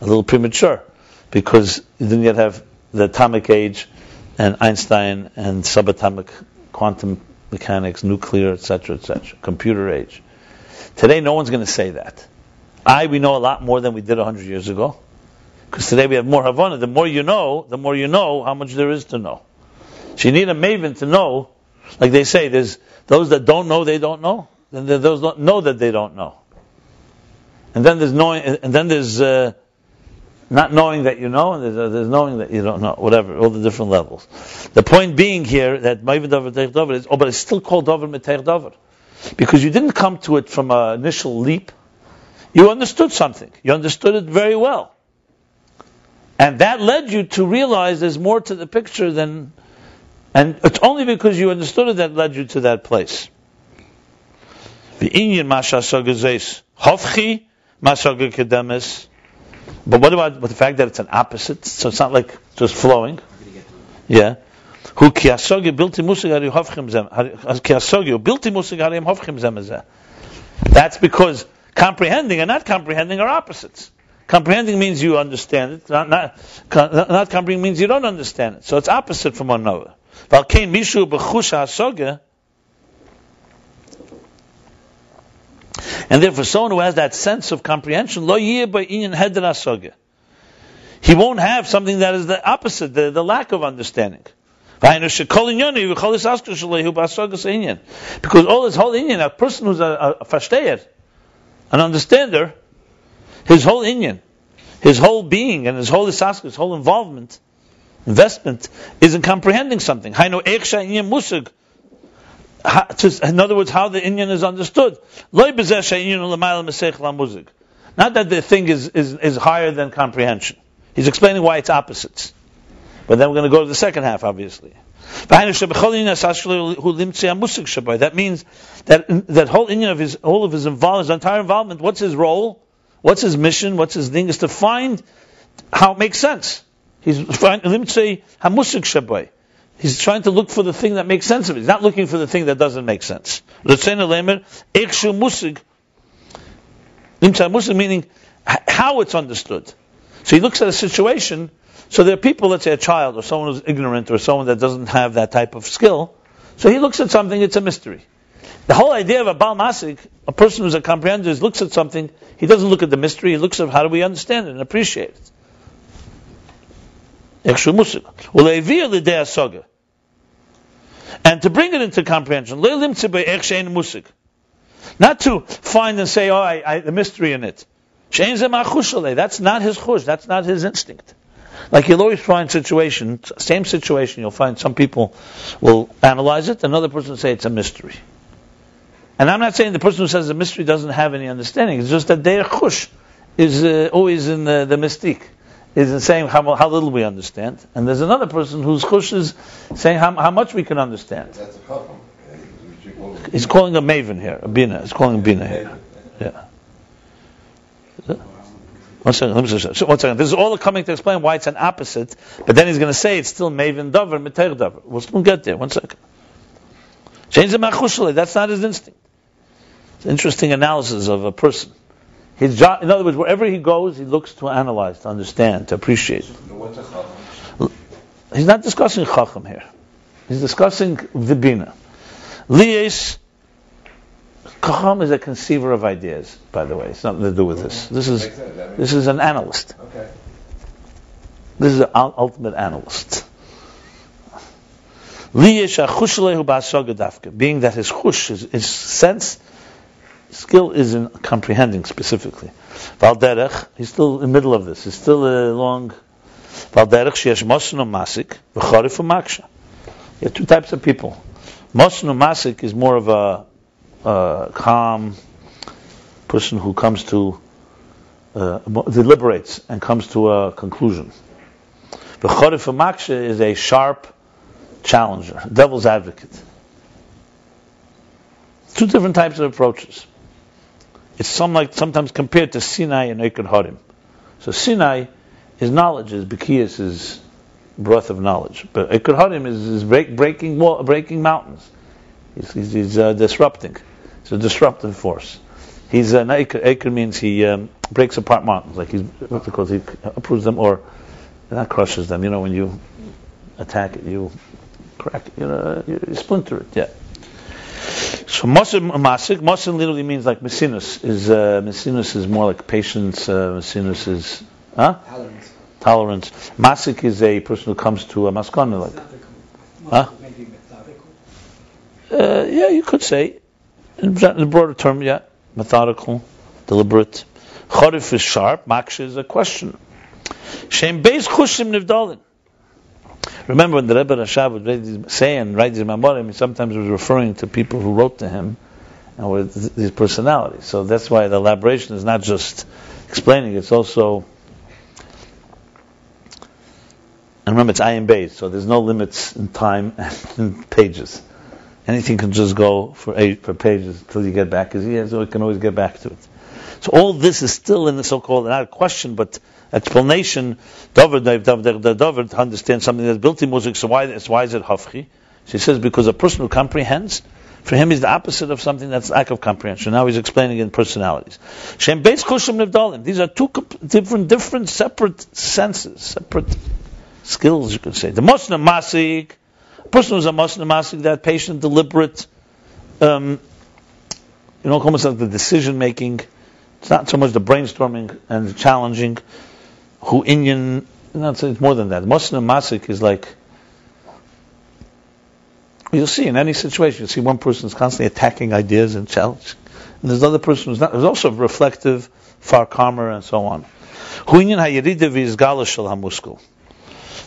Speaker 1: a little premature because you didn't yet have the atomic age and Einstein and subatomic quantum mechanics, nuclear, etc., etc., computer age. Today, no one's going to say that. I, we know a lot more than we did 100 years ago. Because today we have more Havana. The more you know, the more you know how much there is to know. So you need a maven to know, like they say, there's those that don't know they don't know, there's those know that they don't know. And then there's knowing, and then there's uh, not knowing that you know, and there's, there's knowing that you don't know, whatever, all the different levels. The point being here that Maven Dover Teich Dover is, oh, but it's still called Dover Meteich Dover. Because you didn't come to it from an initial leap. You understood something. You understood it very well. And that led you to realize there's more to the picture than, and it's only because you understood it that led you to that place. The Inyan Mashasaga Zeis. Hofchi Kedemis. But what about with the fact that it's an opposite? So it's not like just flowing. Yeah. Hu kiasogya bilti musig hari hofchim zem. Kiasogya bilti musig hari hofchim zem. That's because comprehending and not comprehending are opposites. Comprehending means you understand it. Not, not, not comprehending means you don't understand it. So it's opposite from one another. Mishu. And therefore, someone who has that sense of comprehension, lo. He won't have something that is the opposite, the, the lack of understanding. Because all his whole Inyan, a person who's a, a, a an understander, his whole Inyan, his whole being and his whole isaskus, his whole involvement, investment, is in comprehending something. Ha- to- In other words, how the Inyan is understood. Not that the thing is, is, is higher than comprehension. He's explaining why it's opposites. But then we're going to go to the second half, obviously. That means that that whole Inyan of his all of his involvement, his entire involvement, what's his role? What's his mission? What's his thing? Is to find how it makes sense. He's find limtzei hamusik shabai. He's trying to look for the thing that makes sense of it. He's not looking for the thing that doesn't make sense. Musig. Musig meaning how it's understood. So he looks at a situation. So there are people, let's say a child or someone who's ignorant or someone that doesn't have that type of skill. So he looks at something, it's a mystery. The whole idea of a Bal Masik, a person who's a comprehender, looks at something, he doesn't look at the mystery, he looks at how do we understand it and appreciate it. Ikshu musig. Uleivir l'dei asoga. And to bring it into comprehension. Not to find and say, oh, I, I, the mystery in it. That's not his chush. That's not his instinct. Like you'll always find situations, same situation, you'll find some people will analyze it, another person will say it's a mystery. And I'm not saying the person who says the mystery doesn't have any understanding. It's just that their chush is uh, always in the, the mystique, is in saying how, how little we understand. And there's another person whose chush is saying how, how much we can understand.
Speaker 4: That's a chacham. We should call
Speaker 1: He's calling a maven here, a bina. He's calling a bina here. Yeah. One second, let me just, so one second. This is all coming to explain why it's an opposite, but then he's going to say it's still maven davar, meter davar. We'll soon get there. One second. Change the machushale. That's not his instinct. It's an interesting analysis of a person. His job, in other words, wherever he goes, he looks to analyze, to understand, to appreciate. He's not discussing chacham here. He's discussing the bina. Lies. Chacham is a conceiver of ideas, by the way. It's nothing to do with this. This is this is an analyst. This is an ultimate analyst. Being that his chush, his, his sense, skill is in comprehending specifically. Valderech, he's still in the middle of this. He's still a long. Valderech sheyesh mosnu masik v'chorif u'maksha. You have two types of people. Mosnu masik is more of a, a calm person who comes to uh, deliberates and comes to a conclusion. Chorif Maksha is a sharp challenger, devil's advocate. Two different types of approaches. It's some like sometimes compared to Sinai and Eikad Harim. So Sinai, is knowledge is Bekias is breath of knowledge, but Eikad Harim is, is break, breaking wall, breaking mountains. He's, he's, he's uh, disrupting. It's a disruptive force. He's an. Eikad means he um, breaks apart mountains, like he's what's it called? He uproots them or not crushes them. You know when you attack it, you crack it, you know, you splinter it. Yeah. So Mosin Masik, Mosin literally means like Messinus. Is uh, Messinus is more like patience. Uh, Messinus is huh?
Speaker 3: Tolerance.
Speaker 1: tolerance. Masik is a person who comes to a maskana like. Huh? Uh, yeah, you could say in the broader term. Yeah, methodical, deliberate. Chorif is sharp. Maksha is a question. Shem beis chushim nivdalin. Remember when the Rebbe Rashab would say and write his memorim, he sometimes he was referring to people who wrote to him and th- these personalities. So that's why the elaboration is not just explaining; it's also. And remember, it's ayin based, so there's no limits in time <laughs> and in pages. Anything can just go for eight for pages until you get back, because so can always get back to it. So all this is still in the so-called not a question, but explanation. David, David, David, David, to understand something that's built in music. So why, why is it hafchi? She says because a person who comprehends, for him is the opposite of something that's lack of comprehension. Now he's explaining in personalities. Shem beis chushim nivdalim. These are two different, different, separate senses, separate skills, you could say. The Mosin Masik, a person who's a Mosin Masik, that patient, deliberate, um, you know, almost like the decision making. It's not so much the brainstorming and the challenging. Who Inyan, say it's more than that. Mosin Masik is like, you'll see in any situation, you'll see one person is constantly attacking ideas and challenging. And there's another person who's not, who's also reflective, far calmer, and so on.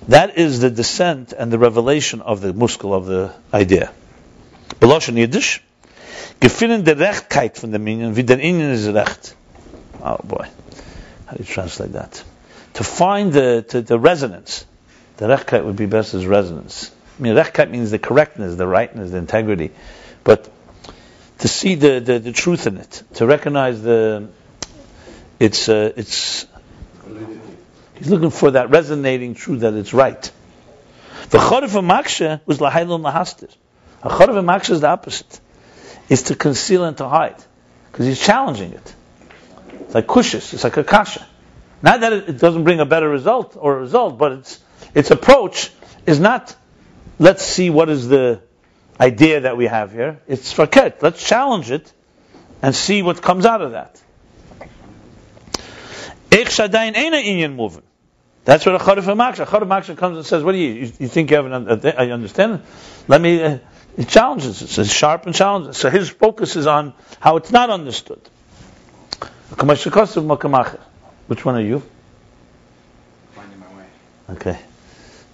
Speaker 1: That is the descent and the revelation of the muskel of the idea. Beloshen Yiddish. Gefinnen der Rechtkeit von dem Inyan, wie der ist Recht. Oh boy. How do you translate that? To find the, to, the resonance. The Rechtkeit would be best as resonance. I mean, rechkeit means the correctness, the rightness, the integrity. But to see the, the, the truth in it, to recognize the, it's, uh, it's, he's looking for that resonating truth that it's right. The Chorif Maksha was Lahailun Lahastir. A Chorif Maksha is the opposite. It's to conceal and to hide. Because he's challenging it. It's like kushis, it's like a kasha. Not that it, doesn't bring a better result or a result, but its its approach is not let's see what is the idea that we have here. It's faket. Let's challenge it and see what comes out of that. That's where the Chorif Maksha. Chorif Maksha comes and says, "What do you? You, you think you have an? I understand. Let me." Uh, it challenges. It says sharp and challenges. So his focus is on how it's not understood. Which one are you?
Speaker 3: Finding my way.
Speaker 1: Okay.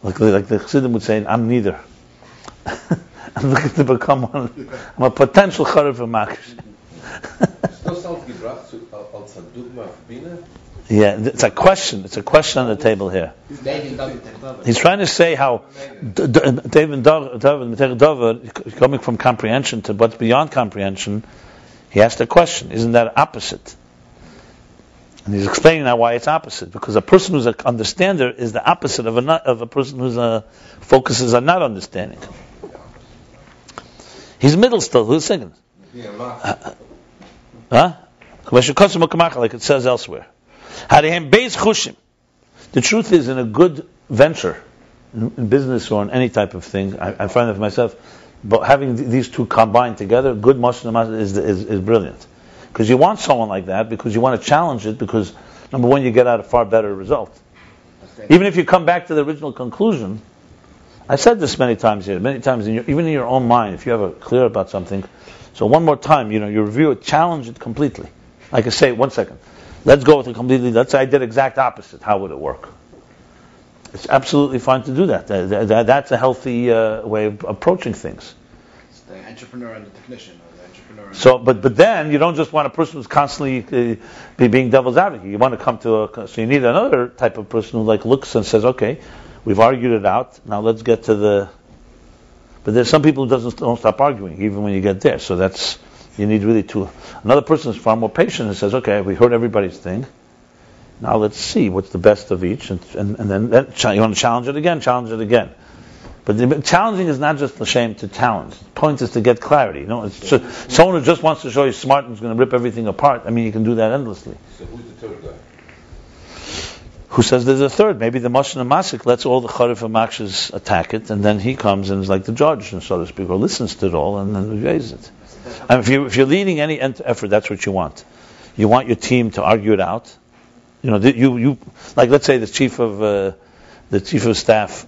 Speaker 1: Like, like the Chassidim would say, I'm neither. <laughs> I'm looking to become one. I'm a potential Chorif Maksha.
Speaker 2: Ist das als gebracht zu, als ein Dogma auf Biene?
Speaker 1: Yeah, it's a question. It's a question on the table here.
Speaker 3: David doesn't take David.
Speaker 1: He's trying to say how D- D- David David David David, coming from comprehension to what's beyond comprehension, he asked a question. Isn't that opposite? And he's explaining now why it's opposite. Because a person who's an understander is the opposite of a not, of a person who's a focuses on not understanding. He's middle still. Who's singing?
Speaker 2: Yeah, uh, uh,
Speaker 1: Huh? Like it says elsewhere. Harihem beis chushim. The truth is, in a good venture, in, in business or in any type of thing, I, I find that for myself, but having th- these two combined together, good mashal is, is is brilliant. Because you want someone like that, because you want to challenge it, because number one, you get out a far better result. Even if you come back to the original conclusion, I said this many times here, many times, in your, even in your own mind, if you a clear about something. So one more time, you know, you review it, challenge it completely. Like I say, one second. Let's go with it completely. Let's say I did exact opposite. How would it work? It's absolutely fine to do that. That- that- That's a healthy uh, way of approaching things.
Speaker 3: It's the entrepreneur and the technician, or the entrepreneur. And
Speaker 1: So, but but then you don't just want a person who's constantly uh, be being devil's advocate. You want to come to a so you need another type of person who like looks and says, okay, we've argued it out. Now let's get to the. But there's some people who doesn't don't stop arguing even when you get there. So that's you need really to. Another person is far more patient and says, okay, we heard everybody's thing. Now let's see what's the best of each, and and, and then, then you want to challenge it again, challenge it again. But the, challenging is not just the shame to challenge. The point is to get clarity. You know, it's just, someone who just wants to show you smart and is going to rip everything apart. I mean, you can do that endlessly.
Speaker 2: So who's the third guy?
Speaker 1: Who says there's a third? Maybe the Moshe and Masik lets all the Charif and Makshas attack it, and then he comes and is like the judge, so to speak, or listens to it all and then reviews it. And if, you, if you're leading any ent- effort, that's what you want. You want your team to argue it out. You know, you, you like let's say the chief of uh, the chief of staff,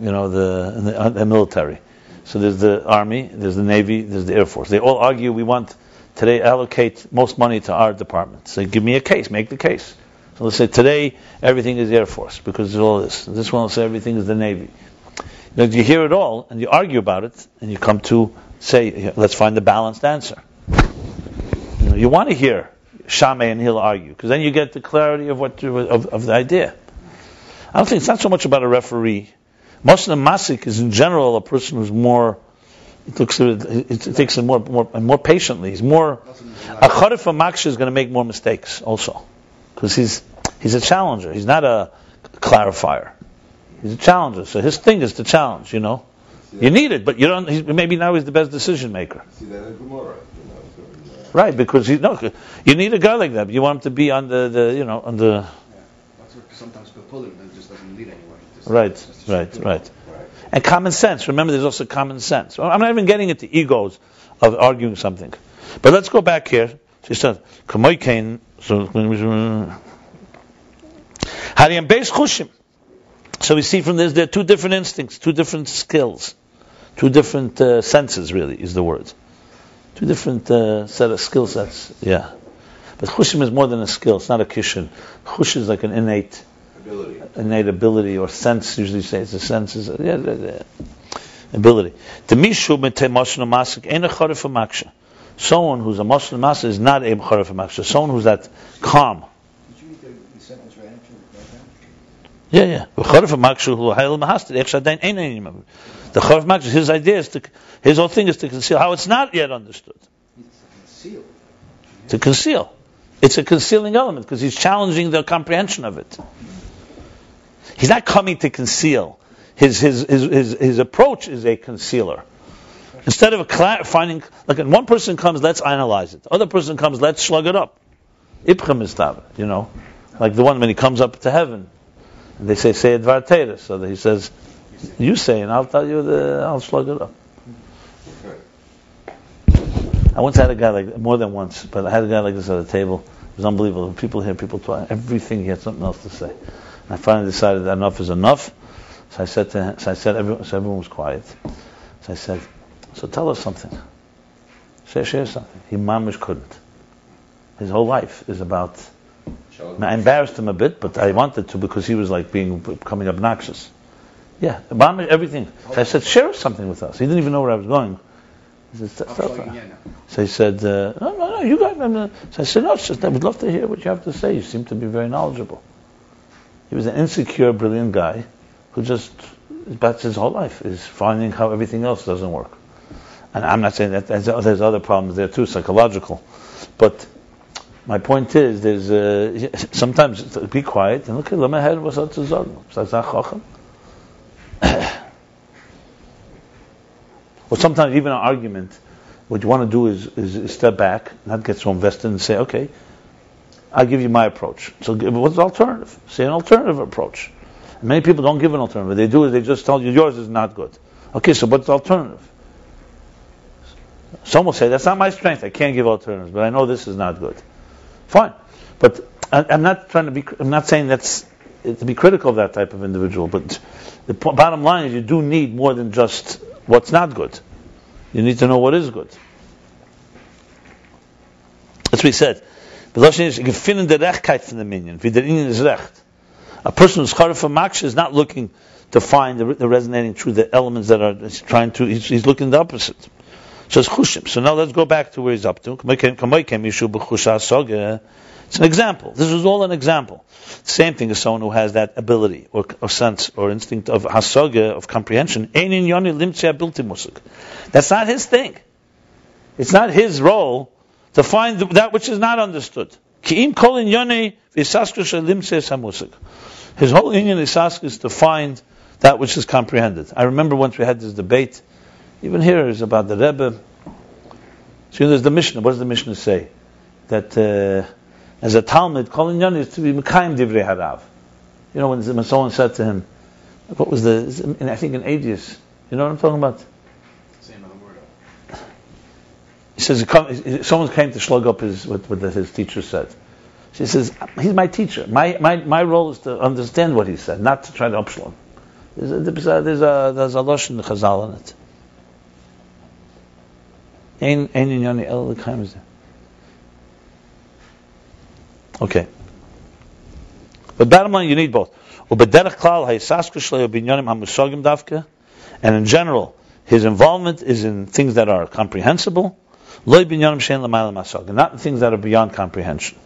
Speaker 1: you know, the, the, uh, the military. So there's the army, there's the navy, there's the air force. They all argue we want today allocate most money to our department. So give me a case, make the case. So let's say today everything is air force because there's all this. This one will say everything is the navy. You, hear it all and you argue about it and you come to say let's find the balanced answer. You, know, you want to hear Shame and he'll argue because then you get the clarity of what of, of the idea. I don't think it's not so much about a referee. Mosin Masik is in general a person who's more it looks at it, it, takes it more more more patiently. He's more a Kharif Maksha is going to make more mistakes also because he's he's a challenger. He's not a clarifier. He's a challenger. So his thing is to challenge. You know, you need it, but you don't. He's, maybe now he's the best decision maker.
Speaker 4: See that in Gemara, you know, so in,
Speaker 1: Right, because you no, you need a guy like that. You want him to be on the, the you know on the
Speaker 3: That's what sometimes Popular that just doesn't lead anywhere. Just-
Speaker 1: right, right, right, and common sense. Remember, there's also common sense. I'm not even getting into egos of arguing something, but let's go back here. She said, "Kamoy. So. So we see from this there are two different instincts, two different skills, two different uh, senses. Really, is the word. Two different uh, set of skill sets. Yeah, but chushim is more than a skill. It's not a kishin. Chush is like an innate
Speaker 4: ability.
Speaker 1: innate ability or sense. Usually say it's a sense. Is yeah, yeah, yeah. ability. The mishu mashna masik ain't a charif maksha. Someone who's a mashna masik is not a charif maksha. Someone who's that calm.
Speaker 5: Did you read the, the sentence right into it? Right
Speaker 1: Yeah, yeah. V'chorif ha'makshu hu ha'il mahastir, ech shadain ein ein yimam. The chorif makshu, his idea is to, his whole thing is to conceal how it's not yet understood.
Speaker 3: Conceal.
Speaker 1: To conceal. It's a concealing element because he's challenging the comprehension of it. He's not coming to conceal. His, his, his, his, his approach is a concealer. Instead of finding, like one person comes, let's analyze it. Other person comes, let's slug it up. Ibchem is you know, like the one when he comes up to heaven, and they say say Advar Teres, so he says, you say, and I'll tell you the, I'll slug it up. I once had a guy like more than once, but I had a guy like this at a table. It was unbelievable. People here, people talk, everything he had something else to say. I finally decided that enough is enough. So I said to him, so I said everyone, so everyone was quiet. So I said, so tell us something. Share, share something. He mamish couldn't. His whole life is about. I embarrassed him a bit, but I wanted to because he was like being becoming obnoxious. Yeah, mamish everything. So I said, share something with us. He didn't even know where I was going. He said, "Stop-
Speaker 3: I'm
Speaker 1: stop."
Speaker 3: plugging in now.
Speaker 1: So he said, uh, no, no, no, you got. So I said, no, just, I would love to hear what you have to say. You seem to be very knowledgeable. He was an insecure, brilliant guy who just, that's his whole life, is finding how everything else doesn't work. And I'm not saying that there's, there's other problems there too, psychological. But my point is, there's <laughs> sometimes be quiet and look at Lama Her was. <coughs> Or sometimes even an argument, what you want to do is, is step back, not get so invested, and say, okay, I'll give you my approach. So what's the alternative? Say an alternative approach. Many people don't give an alternative. What they do is they just tell you yours is not good. Okay, so what's the alternative? Some will say that's not my strength. I can't give alternatives, but I know this is not good. Fine, but I, I'm not trying to be. I'm not saying that's to be critical of that type of individual. But the po- bottom line is, you do need more than just what's not good. You need to know what is good. That's what said. Beloshin gefinnen der Rechtkeit von dem Inyan. Wie der Minion is recht. A person who's charif for maksha is not looking to find the, the resonating truth, the elements that are he's trying to. He's, he's looking the opposite. So it's chushim. So now let's go back to where he's up to. It's an example. This is all an example. Same thing as someone who has that ability or, or sense or instinct of hasoga, of comprehension. That's not his thing. It's not his role to find that which is not understood. His whole isask is to find that which is comprehended. I remember once we had this debate, even here is about the Rebbe. So there's the Mishnah. What does the Mishnah say? That uh, as a Talmud, Kol Inyan is to be Mekayim Divrei Harav. You know, when, someone said to him, what was the, I think in Aedius, you know what I'm talking about?
Speaker 3: Say another word.
Speaker 1: He says, someone came to slug up his, what, what his teacher said. She says, he's my teacher. My, my, my role is to understand what he said, not to try to upshlug There's a, there's a, there's a, there's in the Chazal in it. Okay. But bottom line, you need both. And in general, his involvement is in things that are comprehensible not the. Not things that are beyond comprehension.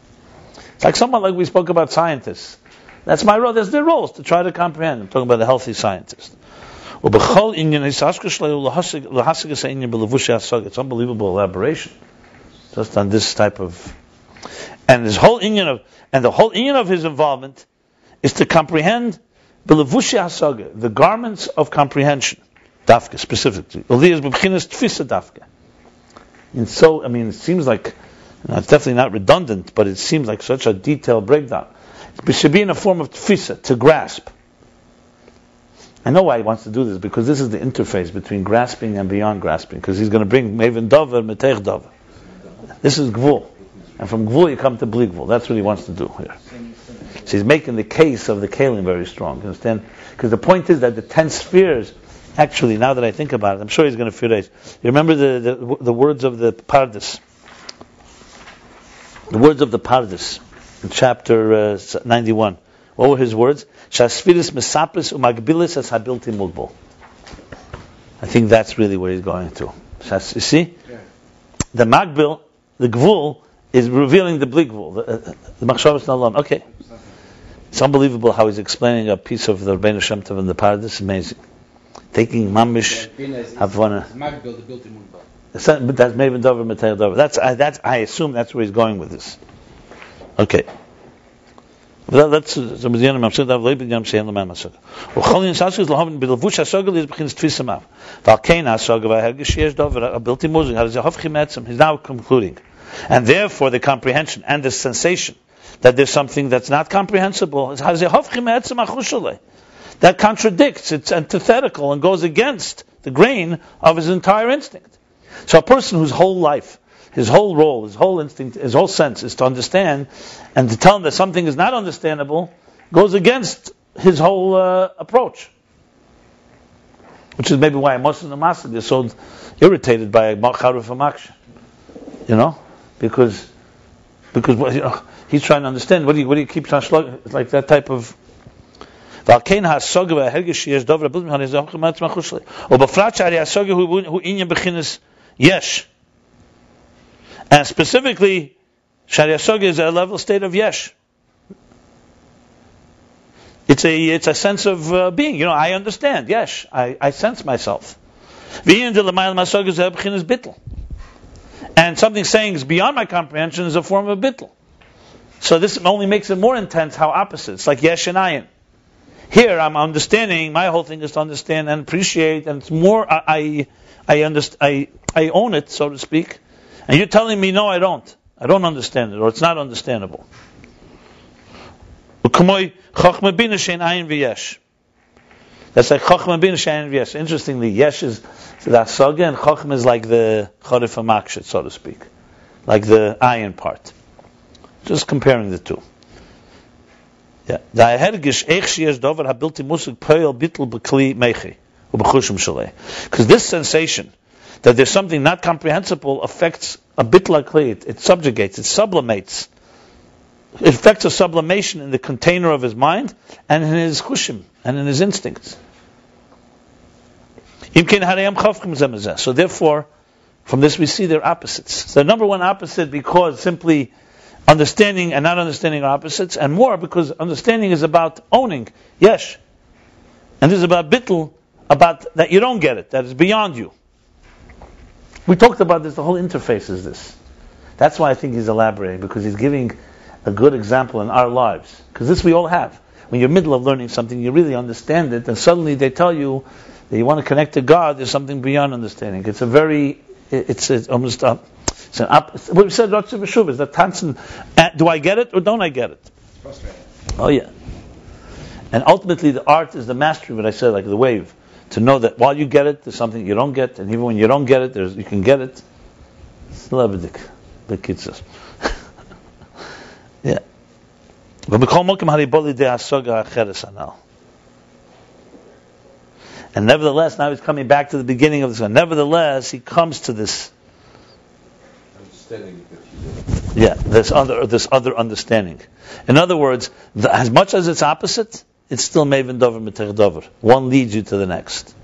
Speaker 1: It's like someone like we spoke about scientists. That's my role. That's their roles to try to comprehend. I'm talking about a healthy scientist. It's unbelievable elaboration, just on this type of, and his whole inyan of, and the whole inyan of his involvement is to comprehend the garments of comprehension, dafka specifically. And so, I mean, it seems like know, it's definitely not redundant, but it seems like such a detailed breakdown. It should be in a form of tfisa to grasp. I know why he wants to do this because this is the interface between grasping and beyond grasping. Because he's going to bring Maven Dover, Metech Dover. This is Gvul. And from Gvul you come to Bli Gvul. That's what he wants to do here. So he's making the case of the Kalim very strong. You understand? Because the point is that the ten spheres, actually, now that I think about it, I'm sure he's going to it. You remember the, the, the words of the Pardes? The words of the Pardes in chapter uh, 91. What were his words? Shasfiris mesapris umagbilis as habilti mulbul. I think that's really where he's going to. You see?
Speaker 3: Yeah.
Speaker 1: The magbil, the gvul, is revealing the bli gvul, the, uh, the machshavas nalam. Okay. It's unbelievable how he's explaining a piece of the Rebbeinu Shem Tov in the Pardes. Amazing taking mamish havana. But that's maybe dover meteir dover. That's I, that's I assume that's where he's going with this. Okay. That's so mit jenem am Sonntag a he's now concluding. And therefore the comprehension and the sensation that there's something that's not comprehensible is. That contradicts, it's antithetical and goes against the grain of his entire instinct. So a person whose whole life, his whole role, his whole instinct, his whole sense is to understand and to tell him that something is not understandable goes against his whole uh, approach. Which is maybe why most of the Masad is so irritated by Macharuf Amaksh. You know? Because because you know, he's trying to understand what do you what do you keep trying to slug it's like that type of ועל כן הסוגה וההרגש שיש דובר הבלתי מכן זה הופכים מעצמם החוש שלי. ובפרט שהרי הסוגה הוא הוא עניין בחינס יש. And specifically, Shari Asogya is a level state of yesh. It's a it's a sense of uh, being. You know, I understand. Yes, I, I sense myself. And something saying is beyond my comprehension is a form of bittul. So this only makes it more intense how opposite. It's like yesh and ayin. Here I'm understanding. My whole thing is to understand and appreciate, and it's more I I I, I, I own it, so to speak. And you're telling me no, I don't. I don't understand it, or it's not understandable. That's like chachma bina shein v'yesh. Interestingly, yesh is the asaga, and chachma is like the charif amakshit, so to speak, like the ayin part. Just comparing the two. Sheyesh dover habilti poel bitl mechi ubechushim. Because this sensation that there's something not comprehensible affects a bit like it, it subjugates, it sublimates. It affects a sublimation in the container of his mind and in his chushim and in his instincts. So therefore, from this we see they're opposites. The number one opposite because simply understanding and not understanding are opposites, and more because understanding is about owning, yes. And this is about bittul, about that you don't get it, that is beyond you. We talked about this, the whole interface is this. That's why I think he's elaborating, because he's giving a good example in our lives. Because this we all have. When you're middle of learning something, you really understand it, and suddenly they tell you that you want to connect to God, there's something beyond understanding. It's a very, it's, it's almost a, an up, what we said, Ratzah V'shuv, is that tanzen, uh, do I get it or don't I get it? Oh yeah. And ultimately the art is the mastery, what I said, like the wave to know that while you get it, there's something you don't get, and even when you don't get it, there's, you can get it. It's the kitzas. <laughs> yeah. And nevertheless, now he's coming back to the beginning of this one. Nevertheless, he comes to this.
Speaker 4: Understanding
Speaker 1: Yeah, this other this other understanding. In other words, the, as much as it's opposite, it's still Maven Dover Dover. One leads you to the next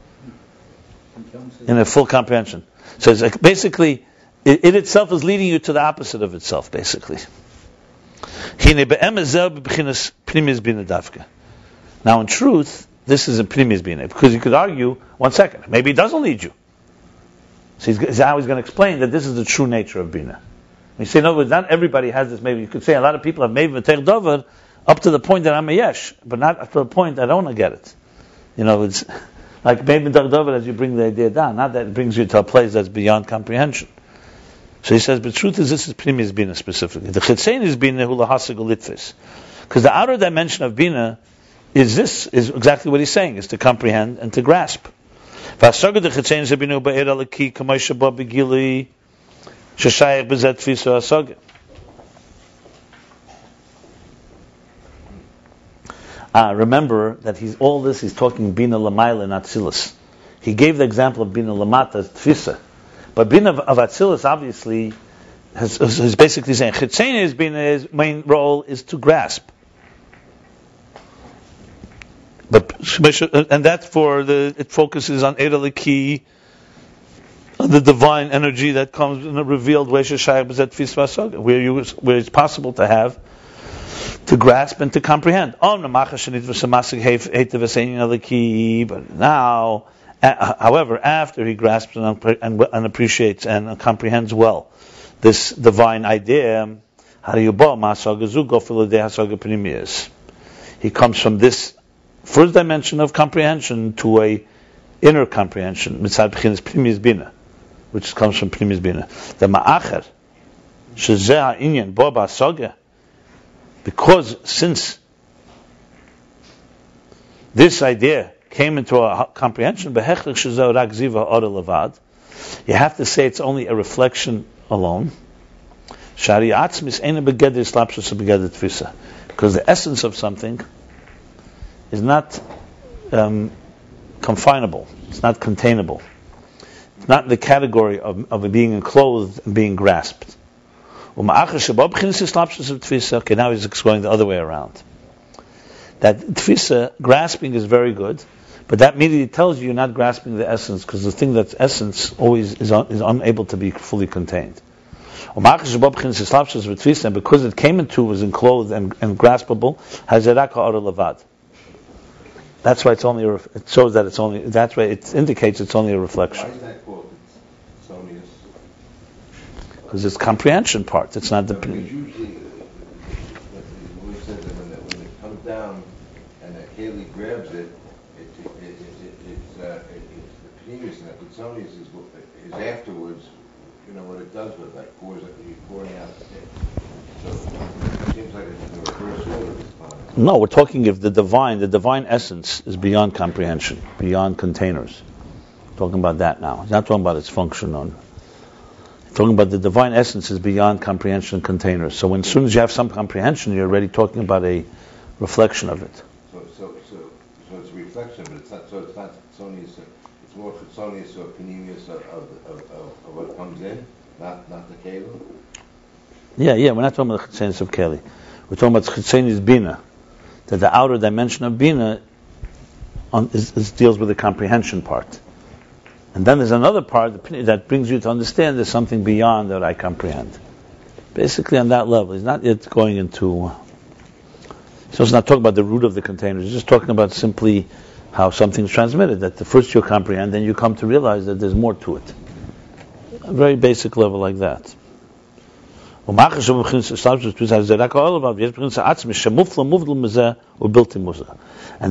Speaker 1: in a full comprehension. So it's like basically, it, it itself is leading you to the opposite of itself, basically. Now, in truth, this is a primis bina because you could argue, one second, maybe it doesn't lead you. So he's, he's always going to explain that this is the true nature of bina. You say, words, not everybody has this. Maybe you could say a lot of people have maybe v'tech dover up to the point that I'm a yesh, but not up to the point I don't get it. You know, it's like maybe dover as you bring the idea down, not that it brings you to a place that's beyond comprehension. So he says, but truth is this is primis bina specifically. The chitzein is bina hulahasig Because the outer dimension of bina is this, is exactly what he's saying, is to comprehend and to grasp. ששייך בזה תפיסו הסוגת. Uh, remember that he's all this he's talking bina lamaila not atzilus. He gave the example of bina lamata tfisa, but bina of, of atzilus obviously has, is basically saying chitzeni's bina's main role is to grasp. But uh, and that's for the it focuses on edaliki, on uh, the divine energy that comes in a revealed way, where you where it's possible to have to grasp and to comprehend. But now, uh, however, after he grasps and, and, and appreciates and comprehends well this divine idea, he comes from this first dimension of comprehension to a inner comprehension, mitzad b'chinas primis bina, which comes from primis bina. The ma'acher, shezeh ha'inyan bo because since this idea came into our comprehension, you have to say it's only a reflection alone. Shari atzmis ena. Because the essence of something is not um, confinable. It's not containable. It's not in the category of, of being enclosed and being grasped. Okay, now he's going the other way around. That tfisa, grasping is very good, but that immediately tells you you're not grasping the essence, because the thing that's essence always is, un, is unable to be fully contained. And because it came into, was enclosed and, and graspable, that's why it's only. A, ref- it shows that it's only. That's why it indicates it's only a reflection.
Speaker 4: Why is that Sonius?
Speaker 1: because it's comprehension part. It's not the.
Speaker 4: Because usually, uh, we said that when it, when it comes down and the Haley grabs it, it, it, it, it, it's, uh, it, it's the previous, and the Pitsonius is, what- is afterwards, you know, what it does with that, pours it, you're pouring out the tip. So it seems like it's in the reverse order.
Speaker 1: No, we're talking of the divine, the divine essence is beyond comprehension, beyond containers. Talking about that now. He's not talking about its function on. Talking about the divine essence is beyond comprehension and containers. So when as soon as you have some comprehension, you're already talking about a reflection of it.
Speaker 4: So, so, so, so it's a reflection, but it's not, so it's not it's more Sonius or Panemius of, of, of, of what comes in, not, not the Kalim?
Speaker 1: Yeah, yeah, we're not talking about the chitzenis of Keli. We're talking about chitzenis bina, that the outer dimension of bina on, is, is, deals with the comprehension part. And then there's another part that brings you to understand there's something beyond that I comprehend. Basically, on that level, he's not yet going into. He's also not talking about the root of the container. He's just talking about simply how something's transmitted. That the first you comprehend, then you come to realize that there's more to it. A very basic level like that. And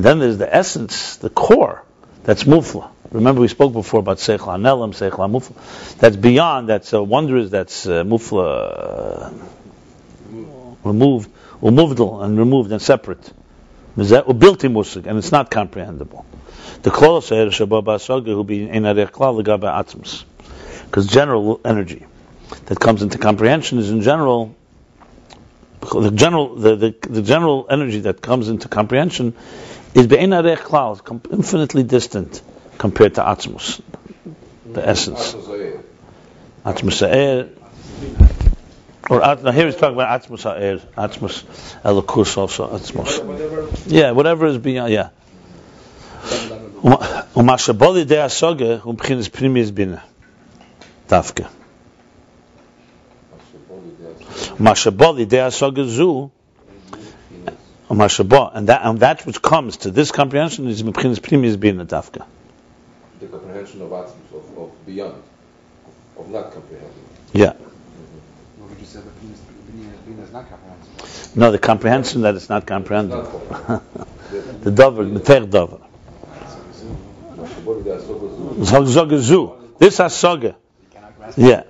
Speaker 1: then there's the essence, the core, that's mufla. Remember we spoke before about seichla anelam, seichla mufla. That's beyond, that's wondrous, that's uh, mufla uh, removed, and removed and separate. Ubilti musig, and it's not comprehensible. The kol seir shabba ba'asaga who be in arech klal legabe atzmus. Because general energy that comes into comprehension is in general the general the, the, the general energy that comes into comprehension is be'en arech klal, infinitely distant compared to atzmus, the essence. Ha'er, or now here he's talking about Atzmus Ha'er, Atzmus Elokus also Atzmus.
Speaker 2: Whatever.
Speaker 1: Yeah, whatever is beyond. Yeah. Um, Umashaboli de Asoge umbchinis primis bina. Tafke. Mashaboli um, de Asoge zu. Umashabol, and that and that which comes to this comprehension is umbchinis primis bina tafke.
Speaker 2: The comprehension of Atzmus of, of beyond, of not comprehending.
Speaker 1: Yeah.
Speaker 3: Bina is not comprehensible?
Speaker 1: No, the comprehension that it's not comprehensible. <laughs> The dover, the ter dover.
Speaker 2: What is that?
Speaker 1: Zog zu. This hasoga.
Speaker 3: You
Speaker 1: Yeah.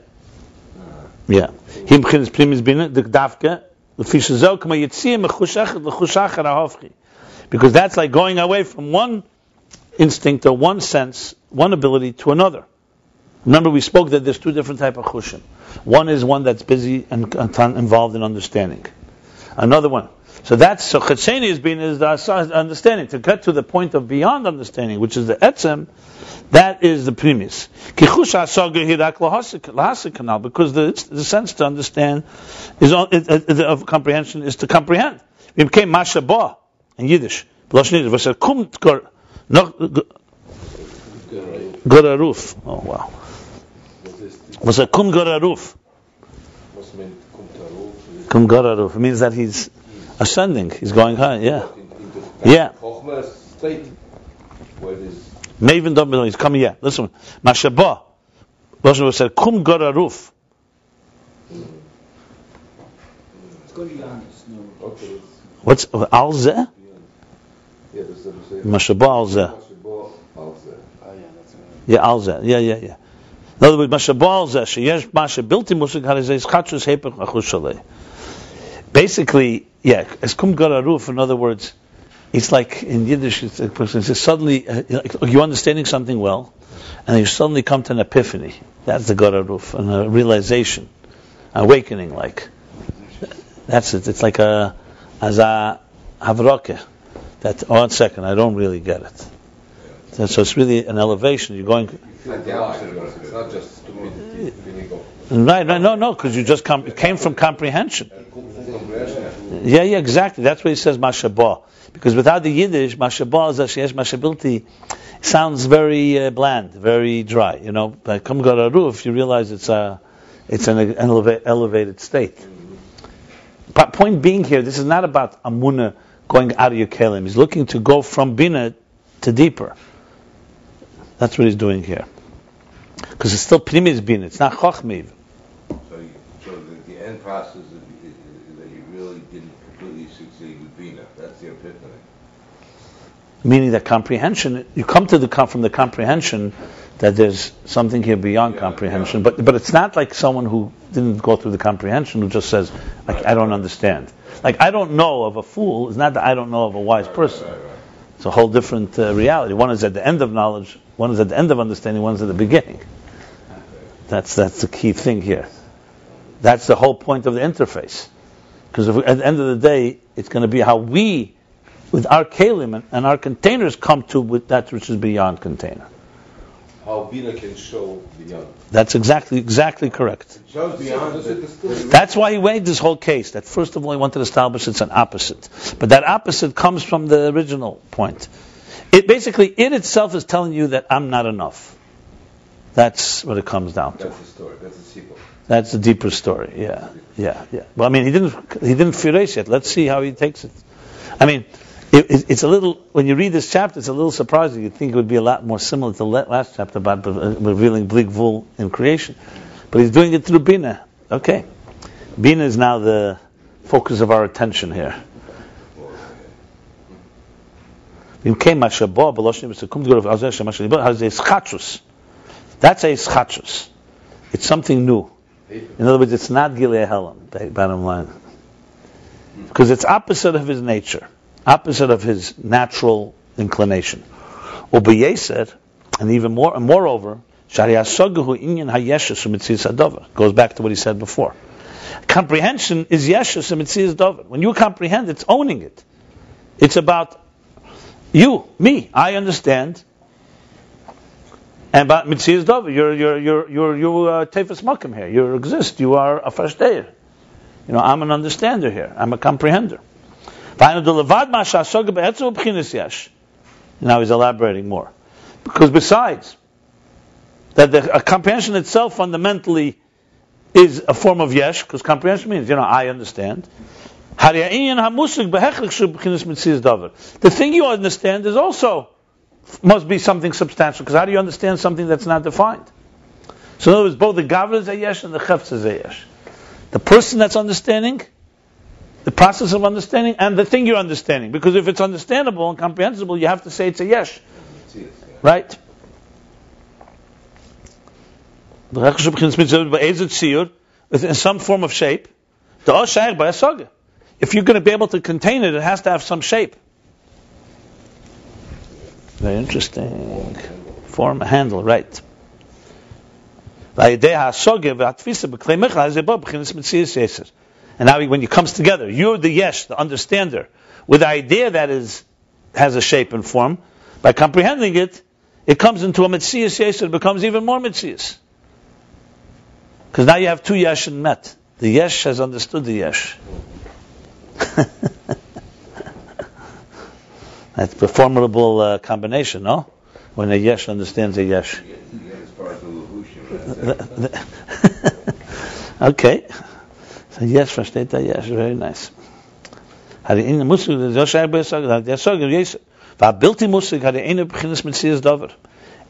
Speaker 1: Yeah. Him khinis primis bin the davke. The fish zog kama yitzim mechushach lechushach hafchi. Because that's like going away from one instinct or one sense, one ability to another. Remember, we spoke that there's two different type of chushim. One is one that's busy and involved in understanding. Another one. So that's so chetzeni is being is the understanding to get to the point of beyond understanding, which is the etzem. That is the premise. Kichush hasaga hirak lahasikanal, because the, the sense to understand is it, it, of comprehension is to comprehend. We became mashabah in Yiddish. B'lashon Was a kum gor noch goraruf. Oh wow.
Speaker 2: What is the-
Speaker 1: Was a kum goraruf.
Speaker 2: What's meant kumtaruf?
Speaker 1: Kum goraruf. It means that he's Ascending. He's going high. Yeah.
Speaker 2: In- into the
Speaker 1: Yeah.
Speaker 2: Chochmah state, where it is
Speaker 1: Maven He's coming. Yeah. Listen. Mashaba. Lashon said, "Kum gararuf."
Speaker 5: It's going beyond, there's no.
Speaker 2: okay. it's
Speaker 1: What's al zeh?
Speaker 2: beyond. Yeah, that's what I'm saying.
Speaker 1: Mashaba al zeh.
Speaker 2: Mashaba al zeh.
Speaker 3: Oh yeah, that's right.
Speaker 1: Yeah, al zeh. Yeah, yeah, yeah. In other words, Mashaba al zeh. Sheyesh masha bilti musik harizeh ischatzus hepech achus shalei. Basically, yeah, as kum gararuf. In other words, it's like in Yiddish, it's, person suddenly uh, you're understanding something well, and you suddenly come to an epiphany. That's the gararuf, and a realization, awakening, like. That's it. It's like a as a havroke. That oh, one second, I don't really get it. So it's really an elevation. You're going
Speaker 2: It's not. Just stupidity.
Speaker 1: Right, right no, no, because you just come. It came from comprehension. Yeah, yeah, exactly. That's what he says, mashabah. Because without the Yiddish, mashabah is asheyesh mashabilti sounds very uh, bland, very dry. You know, by kum gararuf, you realize it's a, it's an eleva- elevated state. But point being here, this is not about amuna going out of your kelim. He's looking to go from bina to deeper. That's what he's doing here. Because it's still pnimis bina. It's not chochmiv.
Speaker 4: So, you, so the, the end process is, that he really didn't completely succeed with Bina. That's the epiphany.
Speaker 1: meaning that comprehension, you come to the from the comprehension that there's something here beyond
Speaker 4: Yeah,
Speaker 1: comprehension,
Speaker 4: yeah.
Speaker 1: but but it's not like someone who didn't go through the comprehension who just says like I don't understand. Like I don't know of a fool is not that I don't know of a wise person.
Speaker 4: Right, right.
Speaker 1: It's a whole different uh, reality. One is at the end of knowledge, one is at the end of understanding, one is at the beginning. That's that's the key thing here. That's the whole point of the interface. Because at the end of the day, it's going to be how we, with our kalim and, and our containers, come to with that which is beyond container.
Speaker 2: How Bina can show beyond.
Speaker 1: That's exactly exactly correct.
Speaker 4: Shows beyond
Speaker 2: That's
Speaker 4: the,
Speaker 2: it's still-
Speaker 1: That's why he weighed this whole case. That first of all, he wanted to establish it's an opposite, but that opposite comes from the original point. It basically, it itself is telling you that I'm not enough. That's what it comes down to.
Speaker 2: That's the story. That's the sequel.
Speaker 1: That's the deeper story. Yeah, yeah, yeah. Well, I mean, he didn't he didn't firace yet. Let's see how he takes it. I mean, it, it, it's a little when you read this chapter, it's a little surprising. You'd think it would be a lot more similar to the last chapter about revealing bleak vul in creation, but he's doing it through bina. Okay, bina is now the focus of our attention here. V'imkei mashabah b'loshnim v'sekum t'gorov azeh shemashal yibah has a schachus. That's a schachus. It's something new. In other words, it's not Gilead Helam, bottom line. Because it's opposite of his nature, opposite of his natural inclination. Ubeyeser, and even more, and moreover, Shari Asogahu Inyan Hayeshus Umitzias Adover. Goes back to what he said before. Comprehension is Yeshus Umitzias Adover. When you comprehend, it's owning it. It's about you, me. I understand. And about Mitzias Dover, you're you're you're you're you uh, Tefes Makim here. You exist. You are a Fashdeir. You know, I'm an understander here. I'm a comprehender. Now he's elaborating more. Because besides that the comprehension itself fundamentally is a form of yesh, because comprehension means, you know, I understand. The thing you understand is also must be something substantial, because how do you understand something that's not defined? So in other words, both the gavra is a yesh and the chefz is a yesh. The person that's understanding, the process of understanding, and the thing you're understanding. Because if it's understandable and comprehensible, you have to say it's a yesh. Right? In some form of shape. The by a saga. If you're going to be able to contain it, it has to have some shape. Very interesting. Form, a handle, right. And now when it comes together, you're the yesh, the understander, with the idea that is has a shape and form. By comprehending it, it comes into a mitzias yesh, it becomes even more mitzias. Because now you have two yesh and met. The yesh has understood the yesh. <laughs> That's a formidable uh, combination, no? When a yesh understands a yesh. okay. So yes, versteht er yes, very nice. Hat in der Musik, der Josh Arbe sagt, hat der Sorge, yes, war bilti Musik, hat eine Beginnis mit Sirius Dover.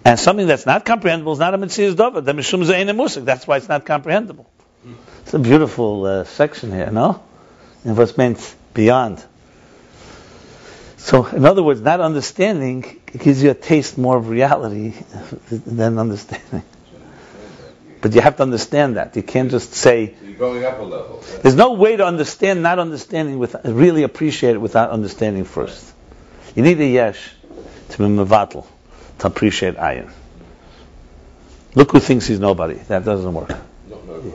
Speaker 1: And something that's not comprehensible is not a Mitzvah's Dover. The Mishum Zayin Musik. That's why it's not comprehensible. It's a beautiful uh, section here, no? Meant beyond. So, in other words, not understanding gives you a taste more of reality than understanding. But you have to understand that. You can't just say.
Speaker 4: So you're going up a level.
Speaker 1: There's no way to understand not understanding with really appreciate it without understanding first. You need a yesh to be mevatel to appreciate ayin. Look who thinks he's nobody. That doesn't work.
Speaker 4: No, no, no.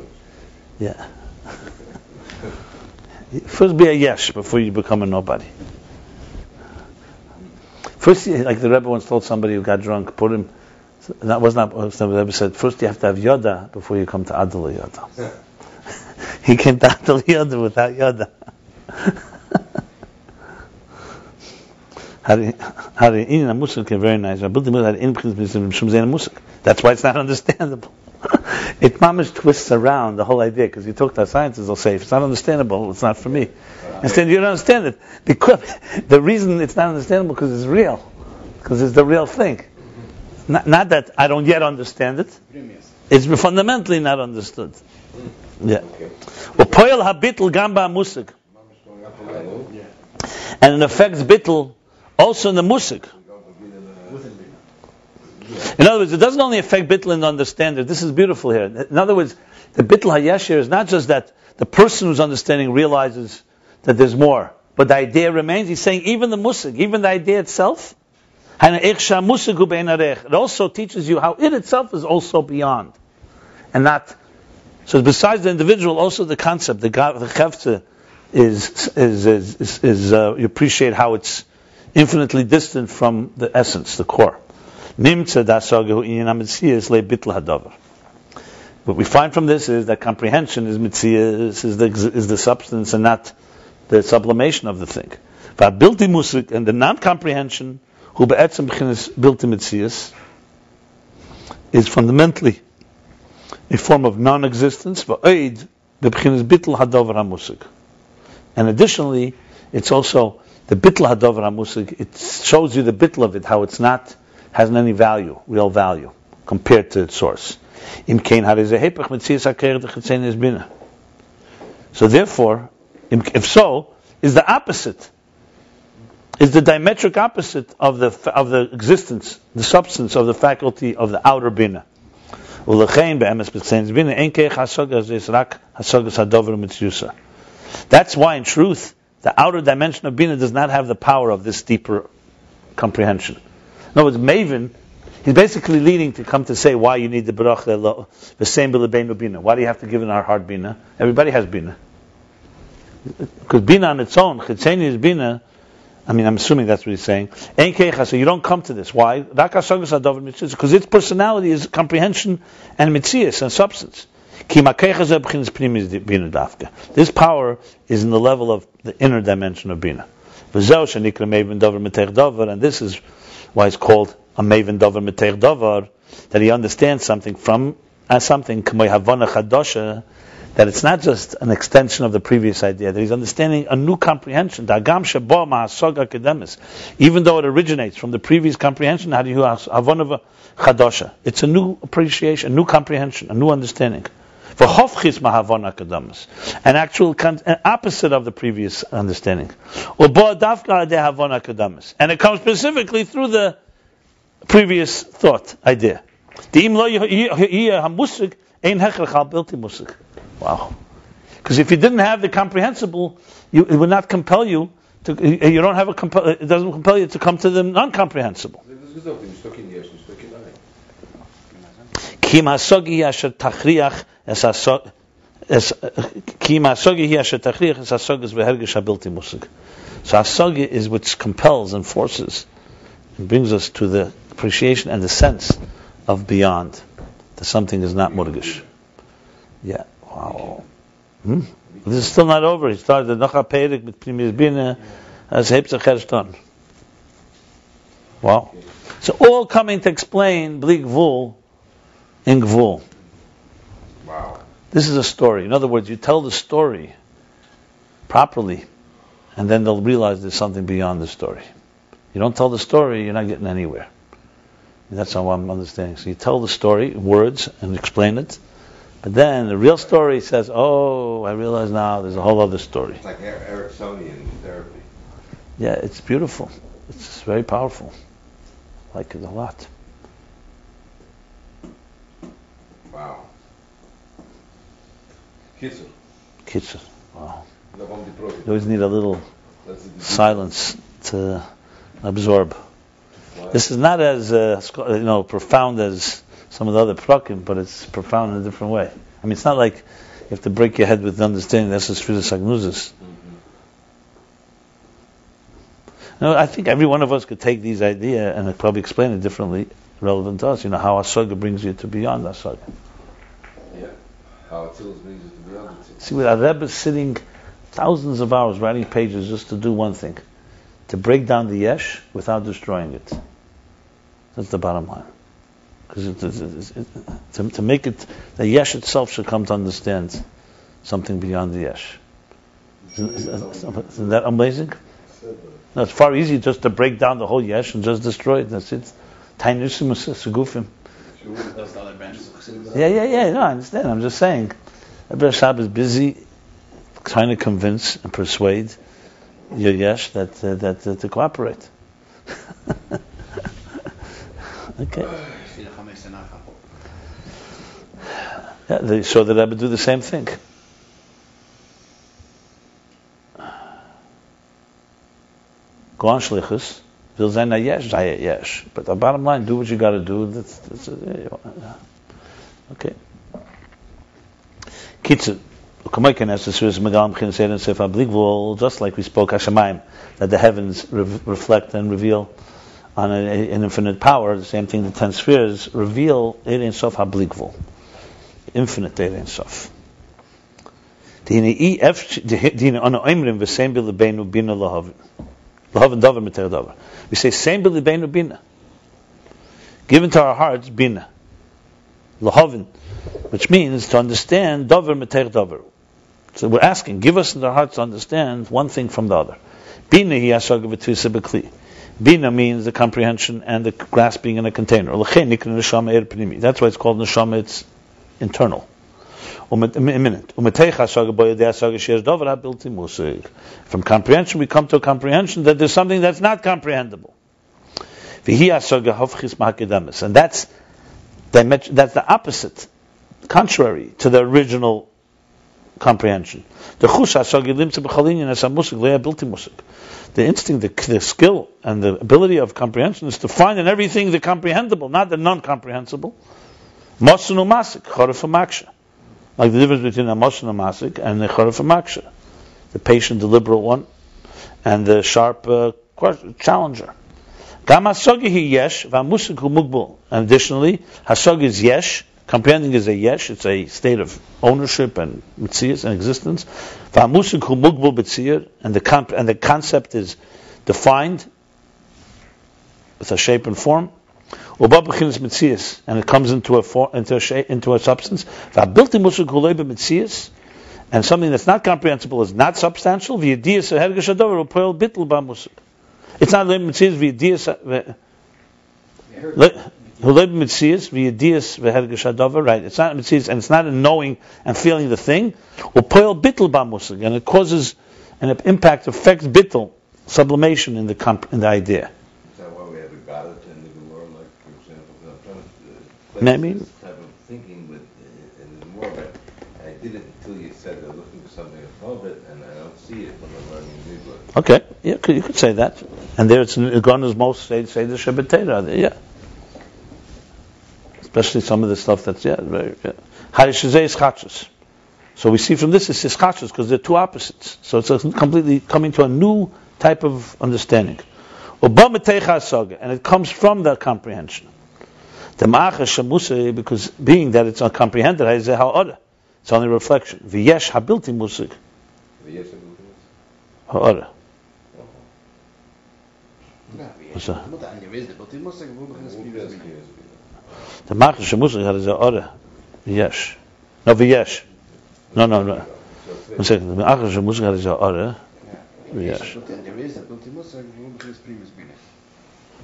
Speaker 1: Yeah. First be a yesh before you become a nobody. First, like the Rebbe once told somebody who got drunk, put him. That was not what the Rebbe said. First, you have to have yoda before you come to adal yoda. <laughs> he came to adal yoda without yoda. <laughs> Hari Hari in a musik very nice. I built the musik in shum zayin musik. That's why it's not <laughs> understandable. <laughs> it mamish twists around the whole idea because you talk to scientists, they'll say if it's not understandable, it's not for me. Instead, you don't understand it. Because the reason it's not understandable because it's real, because it's the real thing. Not, not that I don't yet understand it. It's fundamentally not understood. Hmm. Yeah.
Speaker 4: Okay.
Speaker 1: Well, poil habitl gamba musik,
Speaker 4: Mama's going up a level.
Speaker 1: and it affects bitl also in the musik.
Speaker 4: In
Speaker 1: other words, it doesn't only affect bittul and understander. This is beautiful here. In other words, the bittul hayashir is not just that the person who's understanding realizes that there's more, but the idea remains. He's saying even the musig, even the idea itself, it also teaches you how it itself is also beyond, and not. So besides the individual, also the concept, the the is is is, is, is uh, you appreciate how it's infinitely distant from the essence, the core. What we find from this is that comprehension is is the, is the substance and not the sublimation of the thing. Va'bilti musik, and the non-comprehension, who be'etzem bilti mitzias, is fundamentally a form of non-existence, va'oid b'chinas bitl hadavar ha-musik. And additionally, it's also the bitl hadavar ha-musik, it shows you the bitl of it, how it's not hasn't any value, real value, compared to its source. Im kein. So therefore, if so, is the opposite, is the diametric opposite of the of the existence, the substance of the faculty of the outer bina. Hadover. That's why, in truth, the outer dimension of bina does not have the power of this deeper comprehension. In other words, Maven, he's basically leading to come to say why you need the lo- the same bina bina. Why do you have to give in our heart bina? Everybody has bina. Because bina on its own, chitzeni is bina. I mean, I'm assuming that's what he's saying. So you don't come to this. Why? Because its personality is comprehension and mitzias and substance. This power is in the level of the inner dimension of bina. And this is why it's called a maven dover metech dover, that he understands something from as something that it's not just an extension of the previous idea, that he's understanding a new comprehension. Even though it originates from the previous comprehension? It's a new appreciation, a new comprehension, a new understanding. V'hofchis mahavon akadamas, an actual con- an opposite of the previous understanding. Ubo dafka havon akadamas, and it comes specifically through the previous thought idea. De'im lo yiyah hamusik ein hechrech al bilti musik. Wow. Because if you didn't have the comprehensible, you, it would not compel you to. You don't have a compel. It doesn't compel you to come to the non-comprehensible.
Speaker 2: Gesagt, ein
Speaker 1: ki is musig. So asogi is which compels and forces and brings us to the appreciation and the sense of beyond that something is not murgish. Yeah wow. Hmm? this is still not over. He started the a perik mit primis bine as hebt sich wow. So all coming to explain bleak vul in gvul.
Speaker 4: Wow.
Speaker 1: This is a story. In other words, you tell the story properly and then they'll realize there's something beyond the story. You don't tell the story, you're not getting anywhere. And that's how I'm understanding. So you tell the story, in words, and explain it, but then the real story says, "Oh, I realize now there's a whole other story."
Speaker 4: It's like Er- Ericksonian therapy.
Speaker 1: Yeah, it's beautiful. It's very powerful. I like it a lot.
Speaker 4: Wow. Kitzur.
Speaker 1: Wow.
Speaker 4: Da kommt die Profi.
Speaker 1: You always need a little
Speaker 4: Das ist die
Speaker 1: silence to absorb. This is not as uh, you know profound as some of the other prakim, but it's profound in a different way. I mean, it's not like you have to break your head with understanding that's the Sfira Sagnuzis. No, I think every one of us could take these idea and probably explain it differently, relevant to us. You know how asaga brings you to beyond asaga.
Speaker 4: Yeah. How Atzilus brings it to beyond Atzilus.
Speaker 1: See, with our Rebbe sitting thousands of hours writing pages just to do one thing, to break down the yesh without destroying it. That's the bottom line. Because it, it, it, to, to make it, the yesh itself should come to understand something beyond the yesh. Isn't, isn't- isn't that amazing? No, it's far easier just to break down the whole yesh and just destroy it. That's it. Tainusim segufim.
Speaker 3: Those other branches of
Speaker 1: Yeah, yeah, yeah. No, I understand. I'm just saying. Rabbi Rashab is busy trying to convince and persuade your yesh that uh, that uh, to cooperate. <laughs> okay. <sighs>
Speaker 3: Feel Chamesh Senacha.
Speaker 1: Yeah, they show the Rebbe do the same thing. Go on shlichus. Will sein a yesh, sei yesh. But the bottom line, do what you got to do. That's, that's uh, okay. The in Sefer Bligvul, just like we spoke Hashemayim, that the heavens re- reflect and reveal on a, an infinite power, the same thing the ten spheres reveal it in Sof HaBligvul infinite Ein Sof. Dine Lahavin davar meter davar. We say same bil beinu bina. Given to our hearts bina. Lahavin, which means to understand davar meter davar. So we're asking, give us in our hearts to understand one thing from the other. Bina hi asag v'tvisa bekli. Bina means the comprehension and the grasping in a container. Er. That's why it's called neshama. It's internal. Minute. From comprehension, we come to a comprehension that there's something that's not comprehensible. And that's, dimension- that's the opposite, contrary to the original comprehension. The instinct, the, the skill, and the ability of comprehension is to find in everything the comprehensible, not the non-comprehensible. Like the difference between a mosun umasik and the chorif maksha. The patient, deliberate one, and the sharp uh, challenger. Gam hasogi yesh, v'amusik mugbul. And additionally, hasogi is yesh, comprehending is a yesh, it's a state of ownership and mitzias and existence. Mugbul b'tzir, and the, comp- and the concept is defined with a shape and form. And it comes into a form, into a into a substance. And something that's not comprehensible is not substantial. It's not mitzias. Right? It's not mitzias, and it's not a knowing and feeling the thing. And it causes an impact, affects bittel sublimation in the in the idea.
Speaker 4: Is that why we have a Galit in the Gemara, like, for example, 'cause I'm trying to uh,
Speaker 1: Maybe.
Speaker 4: place this type of thinking with, uh, in the Gemara, but I did it until you said they're looking for something above it, and I don't see it when I'm learning Hebrew.
Speaker 1: Okay, yeah, you could say that. And there it's gone as most say, say the Shabbatera, yeah. Especially some of the stuff that's, yeah, very, yeah. Harishazeh is chachas. So we see from this it's chachas because they're two opposites. So it's a completely coming to a new type of understanding. And it comes from that comprehension. The ma'acha shamusay, because being that it's uncomprehended, hazeh ha'ora. It's only reflection. V'yesh habilti musig
Speaker 4: The yes, and
Speaker 1: ha'ora.
Speaker 3: Ja,
Speaker 1: What's that?
Speaker 3: Moet aan je weten, wat die moest zeggen, we beginnen
Speaker 4: Ubers,
Speaker 3: spelen.
Speaker 4: yes,
Speaker 1: The machar shemusar had is a order. Yes. No, v'yesh. No, no, no.
Speaker 4: So
Speaker 1: One second. The machar shemusar had is a order. Yesh.
Speaker 3: There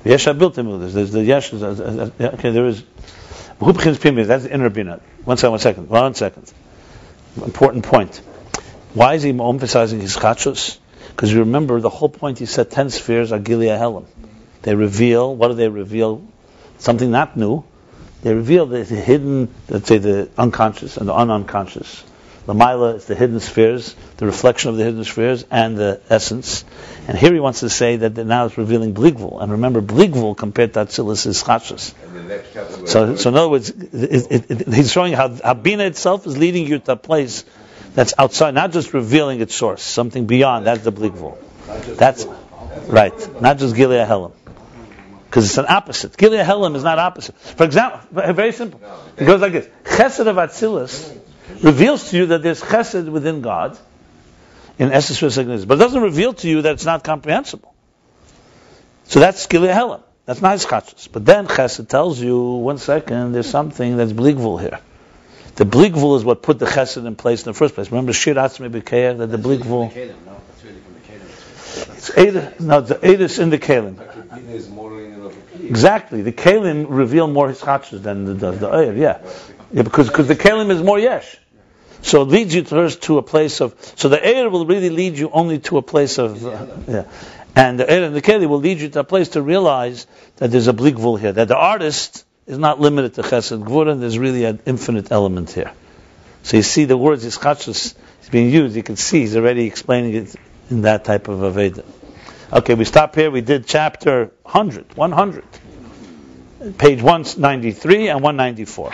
Speaker 3: is a built-in with what is previous bina?
Speaker 1: Yesh habiltim There's the yesh. Okay, there is. Who begins primus? That's the inner bina. One second. One second. One second. Important point. Why is he emphasizing his chachos? Because you remember the whole point. He said ten spheres are gilia helam. They reveal. What do they reveal? Something not new. They reveal the, the hidden, let's say, the unconscious and the unconscious. Mila is the hidden spheres, the reflection of the hidden spheres, and the essence. And here he wants to say that now it's revealing Bligvul. And remember, Bligvul compared to Atzilus is Chashas. So, so in other words, it, it, it, he's showing how, how Bina itself is leading you to a place that's outside, not just revealing its source, something beyond. That's the Bligvul. That's right, not just Gilead Helam. Because it's an opposite. Gilead Helam is not opposite. For example, very simple. It goes like this: Chesed of Atzilus reveals to you that there's Chesed within God in of but it doesn't reveal to you that it's not comprehensible. So that's Gilead Helam. That's not his chachas. But then Chesed tells you, one second, there's something that's Bligvul here. The Bligvul is what put the Chesed in place in the first place. Remember Shir Atzmi B'Keir, that the Bligvul.
Speaker 3: Kalim, no? That's really the Kalim.
Speaker 1: It's Eid, no, the Eidus in the Kalim.
Speaker 4: Actually, Bina is modeling it of a key.
Speaker 1: Exactly. The Kalim reveal more Hischachus than the, the, the yeah. Yeah, because, because the Kalim is more Yesh. So it leads you first to a place of, so the Eir will really lead you only to a place of, uh, yeah. And the Eir and the Kalim will lead you to a place to realize that there's a Bligvul here, that the artist is not limited to Chesed Gvura, and there's really an infinite element here. So you see the words his chachas is being used, you can see he's already explaining it in that type of Aveda. Okay, we stop here. We did chapter 100, 100, page 193 and 194.